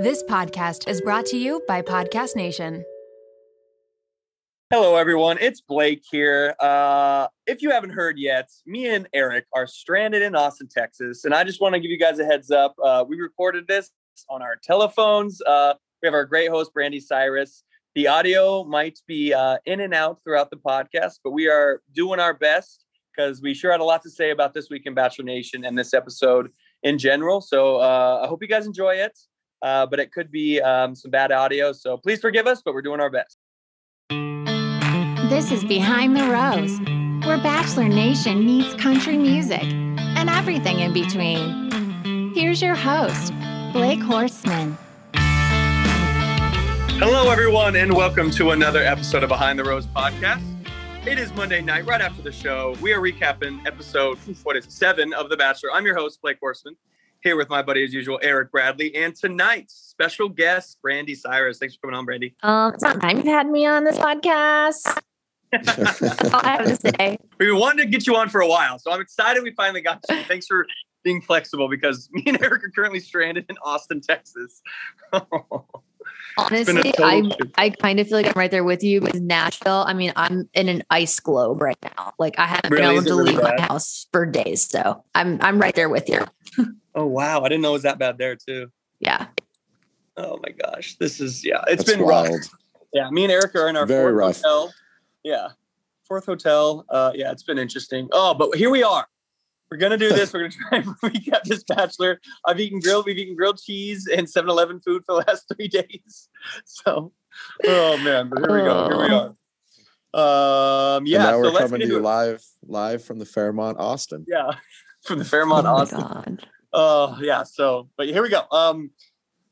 This podcast is brought to you by Podcast Nation. Hello, everyone. It's Blake here. Uh, if you haven't heard yet, me and Eric are stranded in Austin, Texas, and I just want to give you guys a heads up. Uh, we recorded this on our telephones. Uh, we have our great host, Brandi Cyrus. The audio might be uh, in and out throughout the podcast, but we are doing our best because we sure had a lot to say about this week in Bachelor Nation and this episode in general. So uh, I hope you guys enjoy it. Uh, but it could be um, some bad audio. So please forgive us, but we're doing our best. This is Behind the Rose, where Bachelor Nation meets country music and everything in between. Here's your host, Blake Horstman. Hello, everyone, and welcome to another episode of Behind the Rose podcast. It is Monday night, right after the show. We are recapping episode, what is it, seven of The Bachelor. I'm your host, Blake Horstman, here with my buddy, as usual, Eric Bradley. And tonight's special guest, Brandi Cyrus. Thanks for coming on, Brandi. Um, it's not time you've had me on this podcast. That's all I have to say. We wanted to get you on for a while, so I'm excited we finally got you. Thanks for being flexible because me and Eric are currently stranded in Austin, Texas. Honestly, I trip. I kind of feel like I'm right there with you with Nashville. I mean, I'm in an ice globe right now. Like I haven't Really? been able to really leave my house for days. So I'm I'm right there with you. Oh, wow. I didn't know it was that bad there, too. Yeah. Oh, my gosh. This is, yeah, it's That's been rough. Yeah, me and Eric are in our Very fourth rough. hotel. Yeah, fourth hotel. Uh, yeah, it's been interesting. Oh, but here we are. We're gonna do this. We're gonna try and recap this bachelor. I've eaten grilled. We've eaten grilled cheese and 7-Eleven food for the last three days. So, oh man, but here we go. Here we are. Um, And yeah. now So we're let's coming to you live, live from the Fairmont, Austin. Yeah, from the Fairmont, oh Austin. God. Oh yeah. So, but here we go. Um,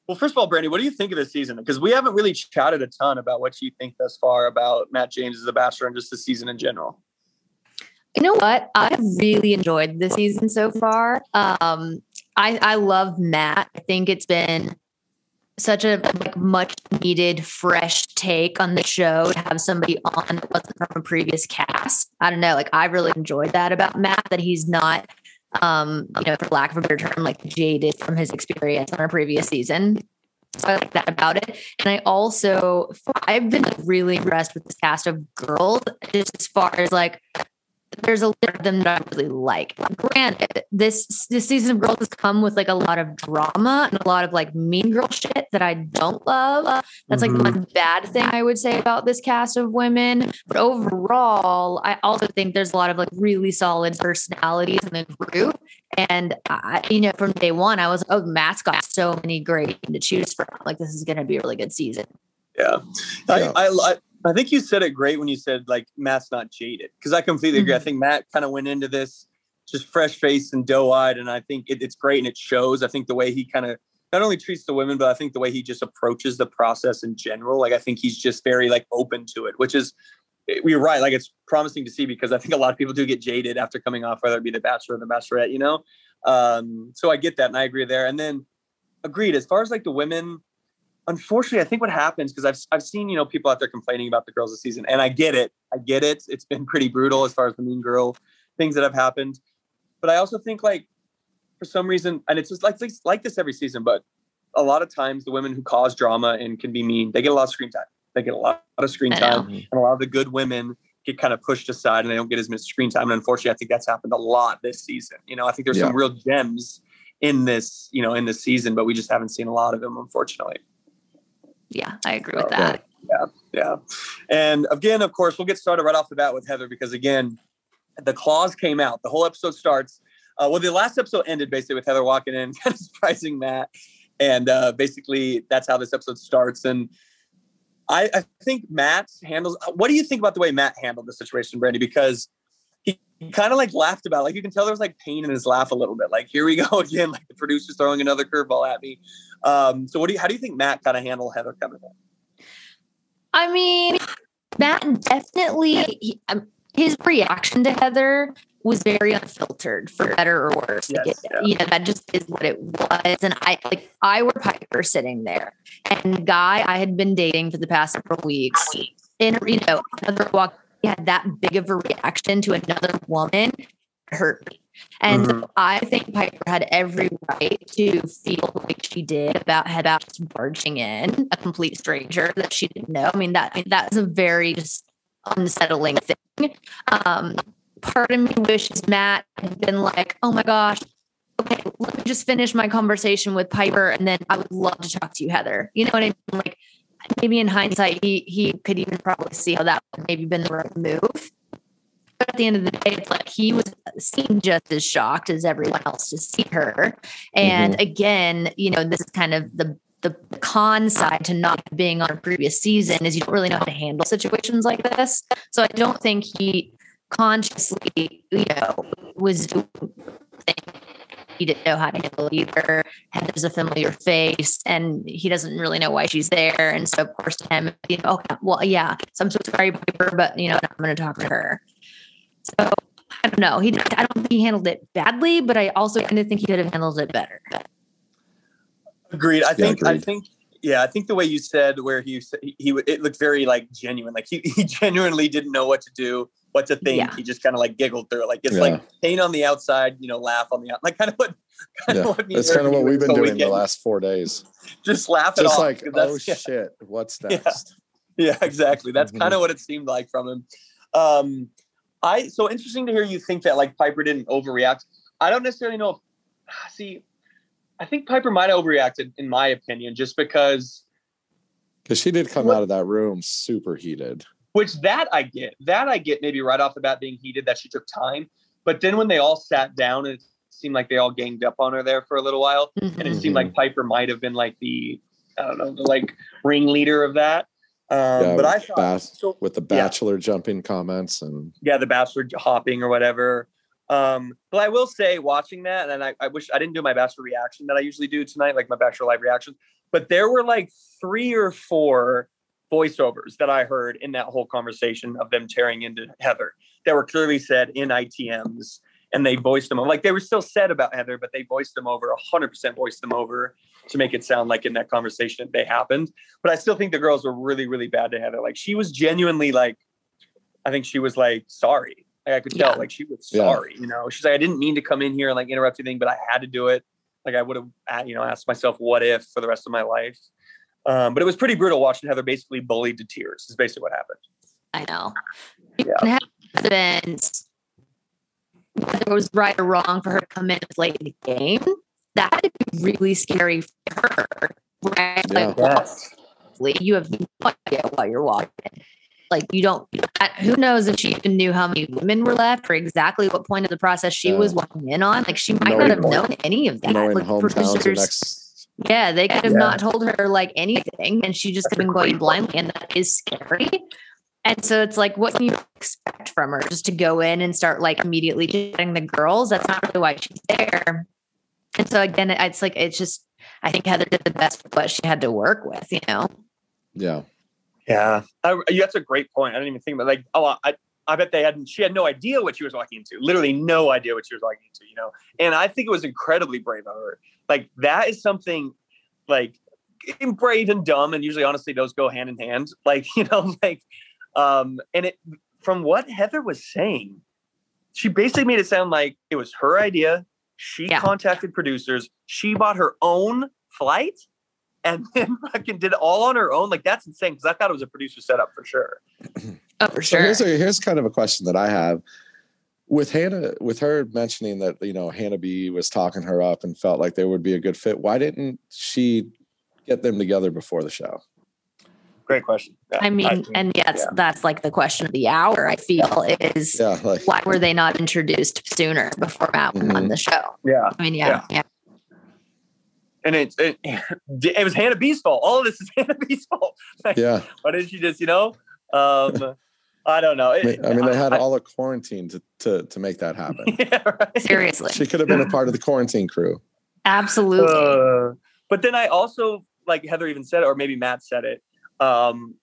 well, first of all, Brandi, what do you think of this season? Because we haven't really chatted a ton about what you think thus far about Matt James as a bachelor and just the season in general. You know what? I've really enjoyed the season so far. Um, I I love Matt. I think it's been such a like much needed fresh take on the show to have somebody on that wasn't from a previous cast. I don't know, like I really enjoyed that about Matt that he's not um, you know, for lack of a better term, like jaded from his experience on a previous season. So I like that about it. And I also I've been really impressed with this cast of girls, just as far as like there's a lot of them that I really like. Granted, this this season of Girls has come with like a lot of drama and a lot of like mean girl shit that I don't love. That's like Mhm. one bad thing I would say about this cast of women. But overall, I also think there's a lot of like really solid personalities in the group. And I, you know, from day one, I was oh, Matt's got so many great to choose from. Like this is going to be a really good season. Yeah. Yeah. I, I, I, think you said it great when you said like Matt's not jaded because I completely agree. I think Matt kind of went into this just fresh faced and doe eyed, and I think it, it's great and it shows. I think the way he kind of not only treats the women, but I think the way he just approaches the process in general. Like I think he's just very like open to it, which is you're right. Like it's promising to see because I think a lot of people do get jaded after coming off, whether it be the Bachelor or the Bachelorette, you know. Um, so I get that and I agree there. And then agreed as far as like the women unfortunately, I think what happens because I've I've seen you know people out there complaining about the girls this season, and I get it. I get it. It's been pretty brutal as far as the mean girl things that have happened. But I also think like for some reason, and it's just like it's like this every season, but a lot of times the women who cause drama and can be mean, they get a lot of screen time. They get a lot, lot of screen time, mm-hmm. and a lot of the good women get kind of pushed aside and they don't get as much screen time. And unfortunately, I think that's happened a lot this season. You know, I think there's some real gems in this, you know, in this season, but we just haven't seen a lot of them, unfortunately. Yeah, I agree with Oh, that. Yeah, yeah. And again, of course, we'll get started right off the bat with Heather because again, the clause came out. The whole episode starts. Uh, well, the last episode ended basically with Heather walking in, kind of surprising Matt. And uh, basically, that's how this episode starts. And I, I think Matt handles. What do you think about the way Matt handled the situation, Brandi? Because he, kind of like laughed about. It. Like you can tell there was like pain in his laugh a little bit. Like here we go again. Like the producer's throwing another curveball at me. Um, so what do you? How do you think Matt kind of handled Heather coming in? I mean, Matt definitely he, um, his reaction to Heather was very unfiltered, for better or worse. Yes, yeah. You know, that just is what it was. And I like I were Piper sitting there, and the guy I had been dating for the past several weeks, and you know, another walk had that big of a reaction to another woman. hurt me. And Mhm. so I think Piper had every right to feel like she did about had about just barging in a complete stranger that she didn't know. I mean, that I mean, that's a very just unsettling thing. Um, part of me wishes Matt had been like, oh my gosh, okay, let me just finish my conversation with Piper and then I would love to talk to you, Heather. You know what I mean? Like maybe in hindsight, he he could even probably see how that would maybe been the right move. But at the end of the day, it's like he was seemed just as shocked as everyone else to see her. And mm-hmm. again, you know, this is kind of the the con side to not being on a previous season is you don't really know how to handle situations like this. So I don't think he consciously, you know, was doing he didn't know how to handle it either. Heather's a familiar face and he doesn't really know why she's there. And so of course to him, you know, okay, well, yeah, so I'm so sorry, Piper, but you know, I'm gonna talk to her. So I don't know. He I don't think he handled it badly, but I also kind of think he could have handled it better. Agreed. I Yeah, think. I think. Yeah, I think the way you said where he said- he, he it looked very like genuine. Like he, he genuinely didn't know what to do, what to think. Yeah. He just kind of like giggled through it. Like it's Yeah. like pain on the outside, you know, laugh on the out. Like kind of what. Kind Yeah, of what me that's kind of what we've been this whole doing the last four days. Just laugh it Just off. like, 'cause oh yeah. shit, what's next? Yeah, exactly. That's Mhm. kind of what it seemed like from him. Um, I so interesting to hear you think that like Piper didn't overreact. I don't necessarily know. If, see, I think Piper might have overreacted, in my opinion, just because. Because she did come What- out of that room super heated. Which that I get. That I get. Maybe right off the bat being heated that she took time, but then when they all sat down and it seemed like they all ganged up on her there for a little while, and it seemed like Piper might have been like the I don't know, the like ringleader of that. Um, Yeah, but I thought Bas- so. with the Yeah. bachelor jumping comments and yeah, the bachelor hopping or whatever. Um, but I will say, watching that, and I, I wish I didn't do my bachelor reaction that I usually do tonight, like my bachelor live reactions. But there were like three or four voiceovers that I heard in that whole conversation of them tearing into Heather that were clearly said in ITMs, and they voiced them like they were still said about Heather, but they voiced them over, hundred percent voiced them over to make it sound like in that conversation they happened. But I still think the girls were really, really bad to Heather. Like she was genuinely like I think she was like sorry. Like I could tell, Yeah. like she was Yeah. sorry. You know, she's like, I didn't mean to come in here and like interrupt anything, but I had to do it. Like I would have, you know, asked myself what if for the rest of my life. Um, but it was pretty brutal watching Heather basically bullied to tears. Is basically what happened. I know. Yeah. It happens whether it was right or wrong for her to come in and play the game. That would be really scary for her. Right? Yeah. Like, honestly, you have no idea what you're walking. Like you don't. Who knows if she even knew how many women were left, or exactly what point of the process she was walking in on? Like she might not have known any of that. Like producers, next. yeah, they could have Yeah. not told her like anything, and she just That's been going blindly, and that is scary. And so it's like, what can you expect from her? Just to go in and start like immediately getting the girls? That's not really why she's there. And so again, it's like it's just I think Heather did the best with what she had to work with, you know. Yeah. Yeah, I, yeah, that's a great point. I didn't even think about like, oh, I, I bet they hadn't. She had no idea what she was walking into. Literally, no idea what she was walking into. You know, and I think it was incredibly brave of her. Like that is something, like brave and dumb, and usually, honestly, those go hand in hand. Like you know, like, um, and it from what Heather was saying, she basically made it sound like it was her idea. She Yeah. contacted producers. She bought her own flight and then fucking did it all on her own. Like that's insane because I thought it was a producer setup for sure. Oh, for So sure. here's a, here's kind of a question that I have with Hannah with her mentioning that you know Hannah B was talking her up and felt like they would be a good fit. Why didn't she get them together before the show? Great question. Yeah, I mean, think- and yes, yeah. that's like the question of the hour. I feel is Yeah, like why were they not introduced sooner before Matt went on mm-hmm. the show? yeah, I mean, yeah, yeah. And it's it, it was Hannah B's fault. All of this is Hannah B's fault. Like, yeah. Why didn't she just, you know? Um, I don't know. I mean, I mean, they had I- all the quarantine to to to make that happen. yeah, right. Seriously, She could have been a part of the quarantine crew. absolutely. Uh, but then I also like Heather even said it, or maybe Matt said it. Um,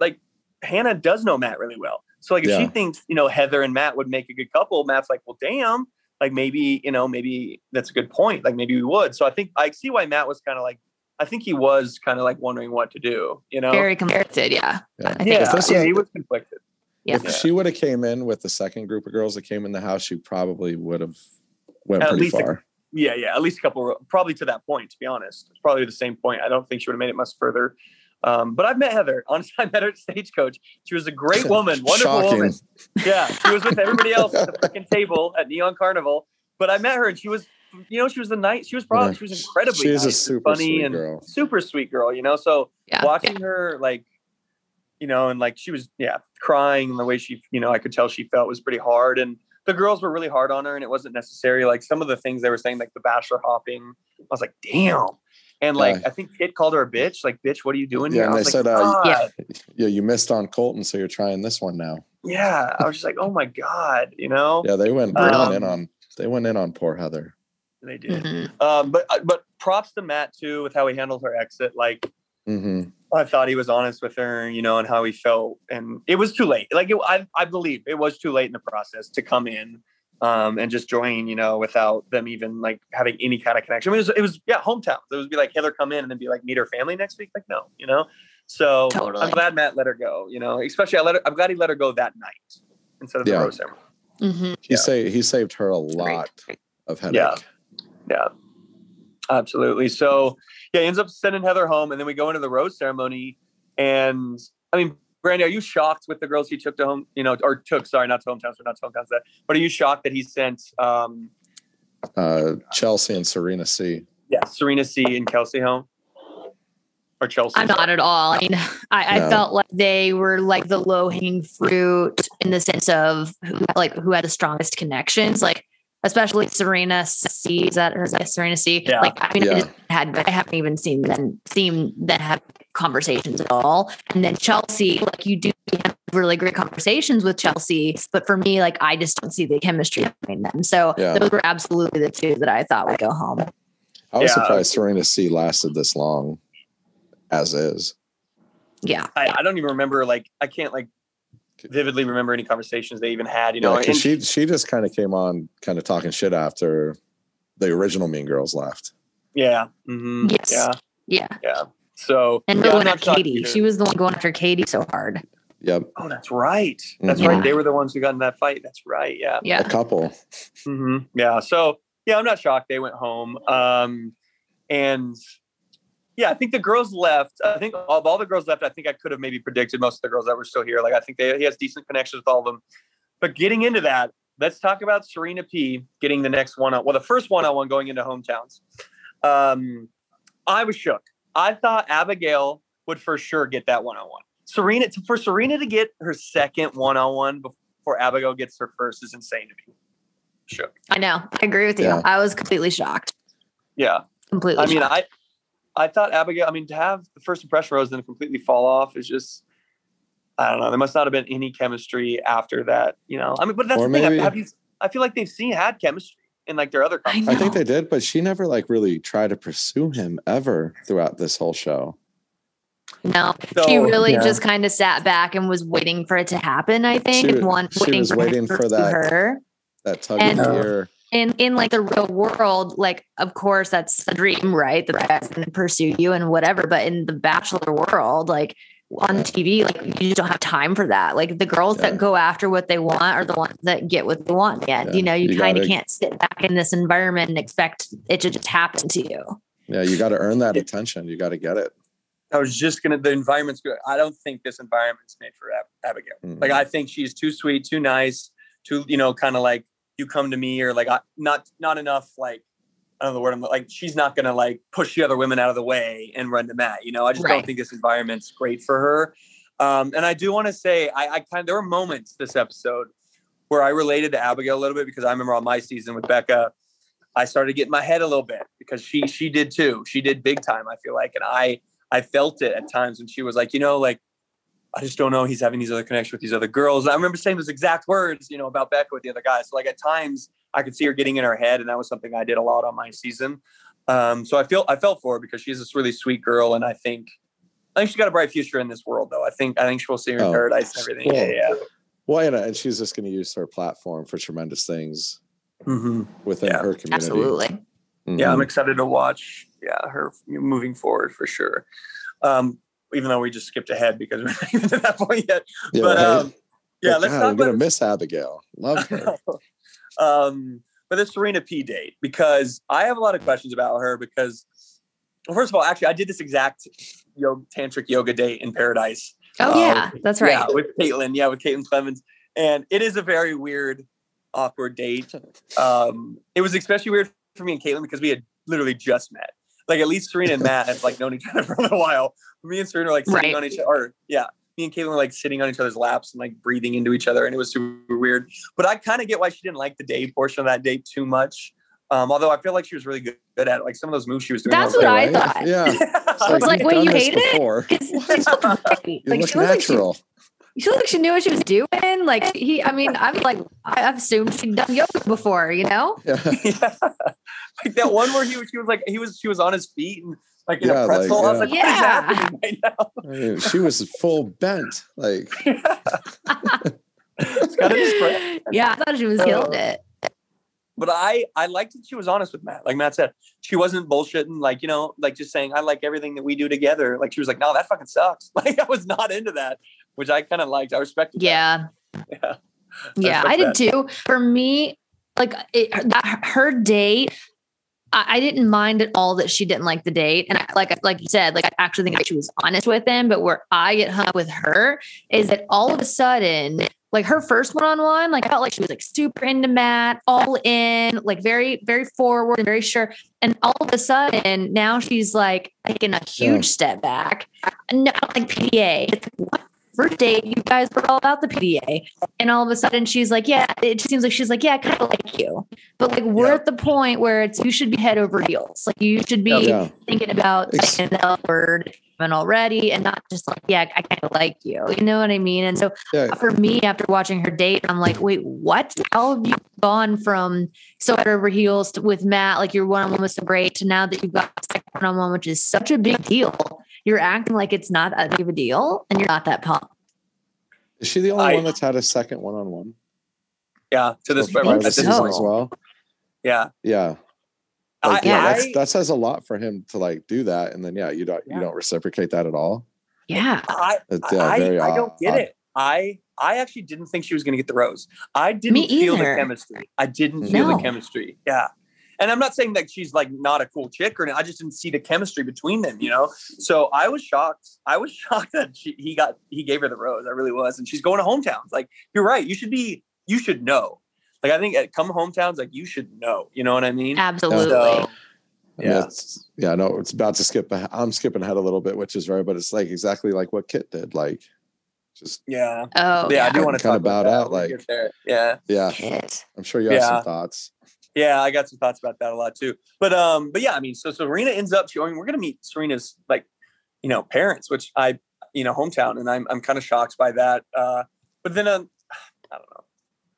like Hannah does know Matt really well. So like if she thinks you know Heather and Matt would make a good couple, Matt's like, well, damn, like maybe you know maybe that's a good point. Like maybe we would. So I think I see why Matt was kind of like. I think he was kind of like wondering what to do. You know. Very conflicted. Yeah. Yeah. I think yeah, If this yeah, was- he was conflicted. Yeah. If she would have came in with the second group of girls that came in the house, she probably would have went At pretty least a- far. Yeah, yeah, at least a couple, probably to that point. To be honest, it's probably the same point. I don't think she would have made it much further. Um, but I've met Heather. Honestly, I met her at Stagecoach. She was a great woman, wonderful Shocking. woman. Yeah, she was with everybody else at the freaking table at Neon Carnival. But I met her, and she was, you know, she was the night. She was probably Yeah. she was incredibly. She's a nice and super funny sweet and girl. super sweet girl. You know, so Yeah. watching her like you know and like she was yeah crying and the way she you know i could tell she felt was pretty hard and the girls were really hard on her and it wasn't necessary like some of the things they were saying like the bachelor hopping i was like damn and like Yeah. i think Kit called her a bitch like bitch what are you doing Yeah, here and I they was said, uh, Yeah. Yeah, you missed on Colton, so you're trying this one now. yeah i was just like oh my god you know Yeah, they went, they Um, went in on they went in on poor Heather. they did Mhm. um but but props to matt too with how he handled her exit like hmm I thought he was honest with her, you know, and how he felt, and it was too late. Like it, I, I believe it was too late in the process to come in um, and just join, you know, without them even like having any kind of connection. I mean, it was, it was yeah, hometown. It would be like Heather come in and then be like meet her family next week. Like no, you know. So Totally. I'm glad Matt let her go. You know, especially I let her. I'm glad he let her go that night instead of the rose ceremony. Mhm. He Yeah. say he saved her a lot of headache. Yeah. Yeah, absolutely. So yeah, he ends up sending Heather home, and then we go into the rose ceremony. And I mean, Brandi, are you shocked with the girls he took to home? You know, or took? Sorry, not to hometowns, or not to hometowns. That, but are you shocked that he sent? um Uh, Chelsea and Serena C. Yeah, Serena C and Kelsey home, or Chelsea. I'm not at all. I mean, I, I felt like they were like the low hanging fruit in the sense of who, like who had the strongest connections, like especially Serena C. Is that her? Is that Serena C? Yeah. Like I mean, I Yeah. just had I haven't even seen them seen them have conversations at all. And then Chelsea, like you do have really great conversations with Chelsea, but for me, like I just don't see the chemistry between them. So Yeah. those were absolutely the two that I thought would go home. I was Yeah. surprised Serena C lasted this long, as is. Yeah. I, I don't even remember. Like, I can't like vividly remember any conversations they even had. You know, Yeah, and she she just kind of came on, kind of talking shit after the original Mean Girls left. yeah, Mm-hmm. Yes. yeah, Yeah. yeah. So And yeah, really I'm went not at shocked Katie. She was the one going after Katie so hard. Yep, Oh, that's right. That's Mhm. right. They were the ones who got in that fight. That's right. Yeah. Yeah. A Yeah. couple. hmm Yeah. So yeah, I'm not shocked they went home. Um, and yeah, I think the girls left. I think of all the girls left, I think I could have maybe predicted most of the girls that were still here. Like I think they, he has decent connections with all of them. But getting into that, let's talk about Serena P getting the next one on. Well, the first one on one going into hometowns. Um, I was shook. I thought Abigail would for sure get that one on one. Serena for Serena to get her second one on one before Abigail gets her first is insane to me. Shook. I know. I agree with you. Yeah. I was completely shocked. Yeah. Completely I mean. I I thought Abigail. I mean, to have the first impression rose and then completely fall off is just. I don't know. There must not have been any chemistry after that. You know. I mean, but that's Or the thing. maybe- Have you? I feel like they've seen had chemistry in like their other. I. I think they did, but she never like really tried to pursue him ever throughout this whole show. no, So, she really yeah. just kind of sat back and was waiting for it to happen. I think, She and one she waiting was for, waiting for that- Her. That tug And- of the ear. In in like the real world, like of course that's a dream, right? The guy's gonna pursue you and whatever. But in the bachelor world, like on TV, like you just don't have time for that. Like the girls Yeah. that go after what they want are the ones that get what they want. Yeah, Yeah. you know, you, You kind of can't sit back in this environment and expect it to just happen to you. Yeah, you got to earn that attention. You got to get it. I was just gonna. The environment's good. I don't think this environment's made for Ab- Abigail. Mhm. Like I think she's too sweet, too nice, too you know, kind of like you come to me or like I, not not enough like I don't know the word I'm like she's not gonna like push the other women out of the way and run to Matt. You know, I just don't think this environment's great for her. Um, and I do want to say I, I kind of there were moments this episode where I related to Abigail a little bit because I remember on my season with Becca, I started getting my head a little bit because she she did too. She did big time. I feel like, and I I felt it at times when she was like, you know, like I just don't know. He's having these other connections with these other girls. And I remember saying those exact words, you know, about Becca with the other guys. So like at times I could see her getting in her head, and that was something I did a lot on my season. Um, so I feel I felt for her because she's this really sweet girl, and I think I think she's got a bright future in this world, though. I think I think she will see her in Oh, paradise and everything. well, yeah, yeah. Well, and, and she's just going to use her platform for tremendous things Mhm. within Yeah, her community. Absolutely. Yeah, I'm excited to watch. Yeah, her moving forward for sure. Um, even though we just skipped ahead because we're not even to that point yet. Yeah, but right? um, Yeah, But let's God, talk I'm gonna miss Abigail. Love her. um, but the Serena P date because I have a lot of questions about her because, well, first of all, actually, I did this exact yoga, tantric yoga date in Paradise. Oh Uh, yeah, that's right. Yeah, with Caitlin. Yeah, with Caitlin Clemens, and it is a very weird, awkward date. Um, it was especially weird for me and Caitlin because we had literally just met. Like at least Serena and Matt have like known each other for a little while. Me and Serena are like sitting Right. on each other. Yeah, me and Caitlin were like sitting on each other's laps and like breathing into each other, and it was super weird. But I kind of get why she didn't like the day portion of that date too much. Um, although I feel like she was really good, good at it. Like some of those moves she was doing. That's was what I Right? thought. Yeah. It's I was like, you've wait, you this hate it? before. 'Cause she looked great. You Like look she looked like she, natural. she looked like she knew what she was doing. Like he, I mean, I'm like, I I've assumed she'd done yoga before, you know? Yeah. yeah. like that one where he was, she was like, he was, she was on his feet and like in Yeah, a like, pretzel. I was yeah. like, what is Yeah. happening right now? I mean, she was full bent. Like It's gotta be spread. yeah, I thought she was killing uh, it. But I, I liked that she was honest with Matt. Like Matt said, she wasn't bullshitting. Like you know, like just saying, I like everything that we do together. Like she was like, no, that fucking sucks. Like I was not into that, which I kind of liked. I respected. that. Yeah. Yeah. Yeah, I respect did too. For me, like it, that, her date, I, I didn't mind at all that she didn't like the date, and I, like like you said, like I actually think she was honest with him. But where I get hung up with her is that all of a sudden, like her first one on one, like I felt like she was like super into Matt, all in, like very very forward and very sure. And all of a sudden, now she's like taking a huge Yeah. step back. No, like PDA. Like, what? First date, you guys were all about the PDA. And all of a sudden she's like, Yeah, it just seems like she's like, Yeah, I kind of like you. But like we're Yeah. at the point where it's you should be head over heels. Like you should be Yeah. thinking about Ex- saying the L word and already and not just like, yeah, I kind of like you. You know what I mean? And so yeah, for me, after watching her date, I'm like, wait, what? How have you gone from so head over heels to, with Matt, like your one on one was so great, to now that you've got second one on one, which is such a big deal? You're acting like it's not that big of a deal, and you're not that pumped. is she the only I- one that's had a second one on one? Yeah. To this point, think at this season so. as well. yeah. Yeah. I, Like, yeah, I, that's, that says a lot for him to like do that, and then yeah, you don't Yeah. you don't reciprocate that at all. Yeah. I, It's, yeah, I, very I don't get odd. it. I I actually didn't think she was going to get the rose. I didn't feel the chemistry. I didn't mm-hmm. feel the chemistry. Yeah. And I'm not saying that she's like not a cool chick or anything. I just didn't see the chemistry between them, you know? So I was shocked. I was shocked that she, he got, he gave her the rose. I really was. And she's going to hometowns. Like, you're right. You should be, you should know. Like, I think at come hometowns, like, you should know. You know what I mean? Absolutely. So, I mean, Yeah. it's, yeah, no, it's about to skip. I'm skipping ahead a little bit, which is right, but it's like exactly like what Kit did. Like, just yeah. oh, Yeah. I do want to kinda talk about bowed that out, like- yeah. yeah, Shit. I'm sure you have Yeah. some thoughts. Yeah, I got some thoughts about that a lot too. But um, but yeah, I mean, so Serena ends up showing. We're gonna meet Serena's like, you know, parents, which I, you know, hometown, and I'm I'm kind of shocked by that. Uh, but then um, I don't know.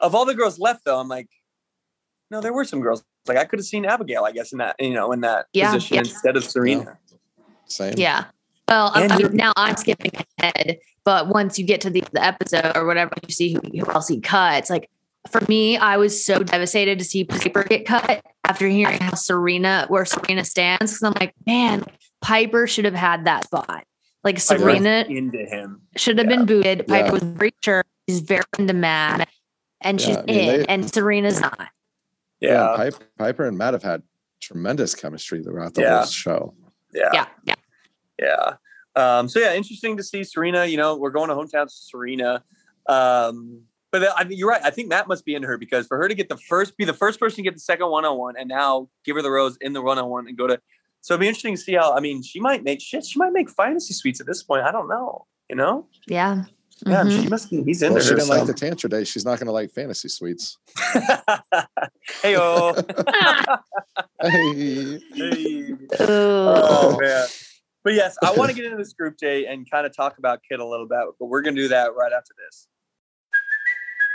Of all the girls left, though, I'm like, no, there were some girls. Like I could have seen Abigail, I guess, in that you know in that Yeah, position yeah. instead of Serena. Same. Yeah. Well, I'm, I'm- now I'm skipping ahead, but once you get to the, the episode or whatever, you see who, who else he cuts. Like for me, I was so devastated to see Piper get cut after hearing how Serena, where Serena stands. Cause I'm like, man, Piper should have had that spot. Like Serena into him. should have yeah. been booted. Piper Yeah. was very sure. She's very into Matt and she's Yeah, I mean, in, they- and Serena's not. Yeah, Piper, Piper and Matt have had tremendous chemistry throughout the Yeah. whole show. yeah, Yeah. Yeah. Yeah. Um, so yeah, interesting to see Serena. You know, we're going to hometown Serena. Um, but I mean, you're right. I think Matt must be into her because for her to get the first, be the first person to get the second one on one, and now give her the rose in the one on one and go to. So it'd be interesting to see how. I mean, she might make shit. She might make fantasy suites at this point. I don't know. You know? Yeah. Yeah, Mhm. she must be. He's into Well, she didn't like the Tantra Day. She's not going to like fantasy suites. hey oh. Hey. hey. Oh. Oh man. But yes, I want to get into this group date and kind of talk about Kit a little bit, but we're gonna do that right after this.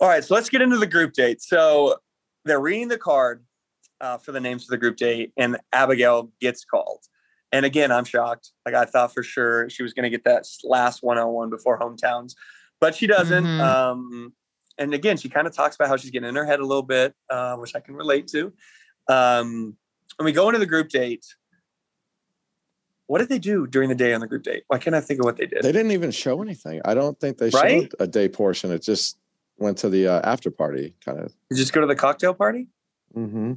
All right, so let's get into the group date. So they're reading the card uh, for the names for the group date, and Abigail gets called. And again, I'm shocked. Like I thought for sure she was going to get that last one-on-one before hometowns, but she doesn't. Mhm. Um, and again, she kind of talks about how she's getting in her head a little bit, uh, which I can relate to. Um, and we go into the group date. What did they do during the day on the group date? Why can't I think of what they did? They didn't even show anything. I don't think they Right? showed a day portion. It just went to the uh, after party kind of. You just go to the cocktail party? Mm-hmm.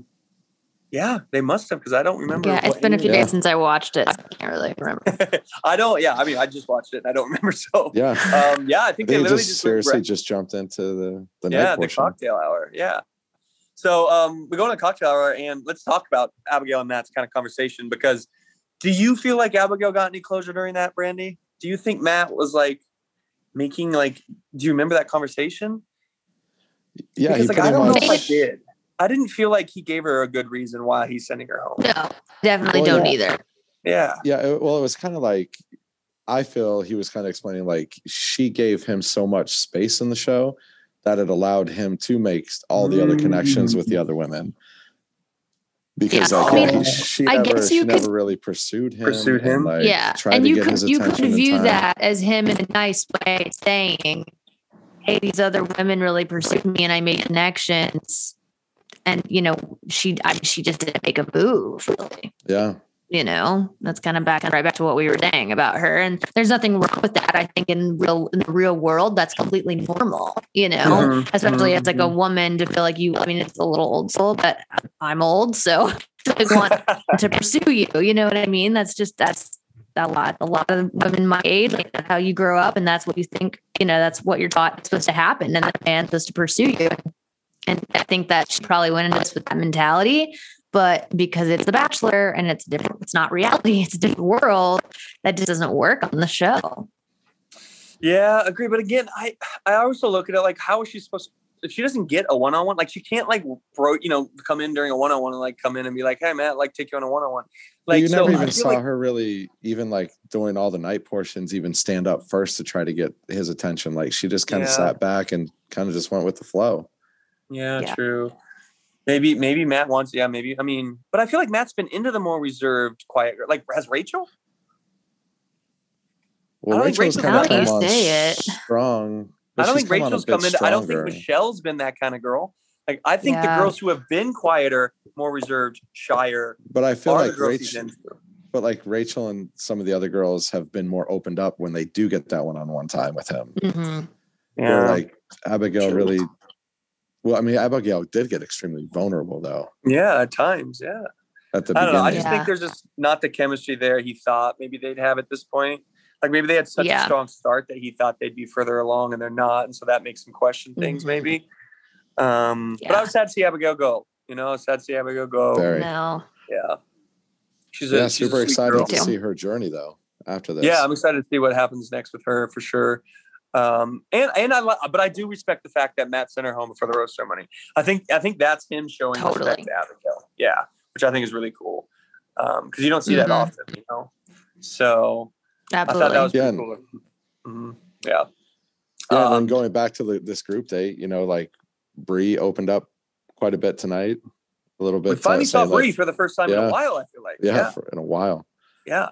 Yeah, they must have because I don't remember. Yeah, it's been a few Yeah. days since I watched it. I can't really remember. I don't. Yeah, I mean, I just watched it. and I don't remember. So, Yeah. um, yeah, I I think they think it literally just just, seriously went just jumped into the the right- yeah, night the cocktail hour. Yeah. So um, we go into the cocktail hour and let's talk about Abigail and Matt's kind of conversation because do you feel like Abigail got any closure during that, Brandi? Do you think Matt was like making like? Do you remember that conversation? Yeah, because he like I don't know if I did. I didn't feel like he gave her a good reason why he's sending her home. No, definitely Well, don't yeah. either. Yeah. Yeah, it- well, it was kind of like I feel he was kind of explaining like she gave him so much space in the show that it allowed him to make all the other connections with the other women. Because Yeah, like I yeah, mean, she I never, guess she you could- never really pursued him. Pursued him? like, yeah, tried and to you get could you could attention view that as him in a nice way, saying, "Hey, these other women really pursued me, and I made connections." And you know, she I, she just didn't make a move, really. Yeah, you know that's kind of back and right back to what we were saying about her. And there's nothing wrong with that. I think in real in the real world that's completely normal you know Mhm, especially as like a woman to feel like you i mean it's a little old soul but i'm old so i want to pursue you you know what i mean? That's just that's a lot a lot of women my age like that's how you grow up and that's what you think you know that's what you're taught is supposed to happen and that man's supposed to pursue you and i think that she probably went into this with that mentality but because it's the bachelor and it's different it's not reality it's a different world that just doesn't work on the show Yeah, agree. But again, I I also look at it like how is she supposed to, if she doesn't get a one on one, like she can't like bro, you know, come in during a one on one and like come in and be like, hey Matt, like take you on a one on one. Like you so never I even saw like- her really even like doing all the night portions, even stand up first to try to get his attention. Like she just kind of Yeah. sat back and kind of just went with the flow. Yeah, Yeah. true. Maybe maybe Matt wants, yeah, maybe. I mean, but I feel like Matt's been into the more reserved, quiet. Like has Rachel? Well, I don't Rachel's Rachel's kind of Now that come you on say it. strong. I don't think come Rachel's come into. I don't think. Michelle's been that kind of girl. Like I think Yeah. the girls who have been quieter, more reserved, shyer, But I feel are like Rachel, but like Rachel and some of the other girls have been more opened up when they do get that one-on-one time with him. Mhm. Where like Abigail True. really, well, I mean, Abigail did get extremely vulnerable though yeah, at times, yeah. at the I don't know. I just Yeah. think there's just not the chemistry there he thought maybe they'd have at this point. Like maybe they had such Yeah. a strong start that he thought they'd be further along and they're not, and so that makes him question things Mhm. maybe. Um, but I was sad to see Abigail go. You know, I was sad to see Abigail go. Very. no Yeah, she's a yeah, she's a super sweet excited girl. to see her journey though. After this, Yeah, I'm excited to see what happens next with her for sure. Um, and and I li- but I do respect the fact that Matt sent her home for the rose ceremony. I think I think that's him showing respect to Abigail. Yeah, which I think is really cool because you don't see that Mhm. often, you know. So I absolutely thought that was Yeah, pretty cool. Mhm. Yeah. Yeah, and Um, then going back to the, this group date, you know, like Bri opened up quite a bit tonight, a little bit. we finally saw saying, like, Bri for the first time in a while. I feel like. yeah, Yeah. For, in a while. Yeah.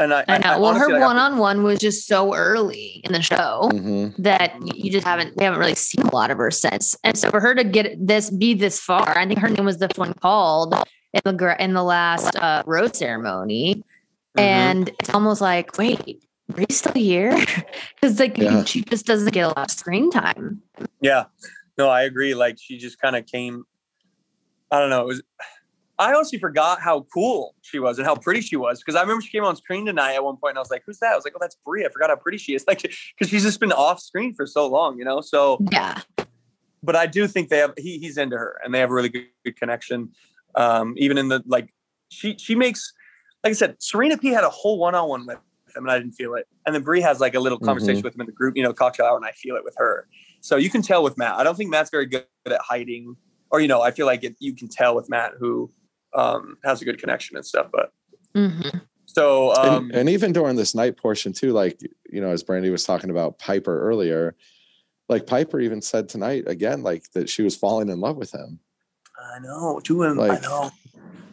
And I, I know. well, her I have one to- on one was just so early in the show hmm that you just haven't we haven't really seen a lot of her since. And so for her to get this be this far, I think her name was the one called in the gra- in the last uh, rose ceremony, Mhm. and it's almost like wait. Bri's still here because like Yeah. she just doesn't get a lot of screen time. Yeah. No, I agree. Like she just kind of came. I don't know. It was. I honestly forgot how cool she was and how pretty she was because I remember she came on screen tonight at one point and I was like, "Who's that?" I was like, "Oh, that's Bri." I forgot how pretty she is. Like, because she's just been off screen for so long, you know. So, Yeah, but I do think they have. He, he's into her and they have a really good, good connection. Um, even in the like, she she makes. Like I said, Serena P had a whole one on one with him and I didn't feel it. And then Bri has like a little conversation with him in the group, you know, cocktail hour, and I feel it with her. So you can tell with Matt. I don't think Matt's very good at hiding, or you know, I feel like it, you can tell with Matt who um, has a good connection and stuff. But hmm so um, and, and even during this night portion too, like you know, as Brandi was talking about Piper earlier, like Piper even said tonight again, like that she was falling in love with him. I know. Two women. Like- I know.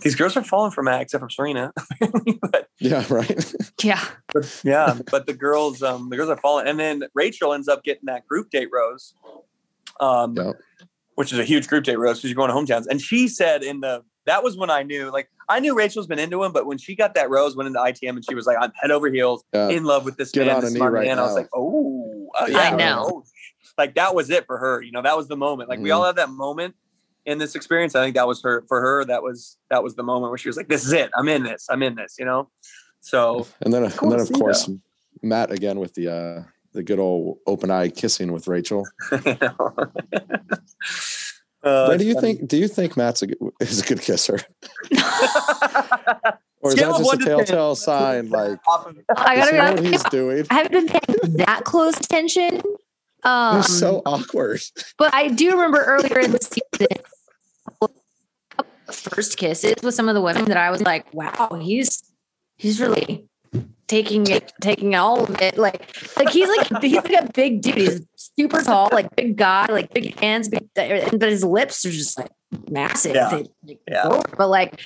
These girls are falling for Matt, except for Serena. but Yeah, right. Yeah. but yeah, but the girls, um, the girls are falling, and then Rachel ends up getting that group date rose, um, Yep. which is a huge group date rose because you're going to hometowns. And she said in the that was when I knew, like, I knew Rachel's been into him, but when she got that rose, went into ITM, and she was like, I'm head over heels Yeah. in love with this Get man, on this smart right man. I was like, oh, uh, I know. oh. Like that was it for her. You know, that was the moment. Like we Mhm. all have that moment in this experience. I think that was her for her. That was that was the moment where she was like, "This is it. I'm in this. I'm in this." You know. So And then, cool and then of see, course, Matt again with the uh the good old open eye kissing with Rachel. you. Uh, do you funny. think? Do you think Matt's a good, is a good kisser, or is Scale that just a one ten. telltale sign? Like, I gotta be know what honest. he's doing? I haven't been paying that close attention. Um, They're so awkward. But I do remember earlier in the season, first kisses with some of the women that I was like, wow, he's he's really taking it, taking all of it. Like, like he's like he's like a big dude. He's super tall, like big guy, like big hands, big, but his lips are just like massive. Yeah. They- they Yeah. go over. But like,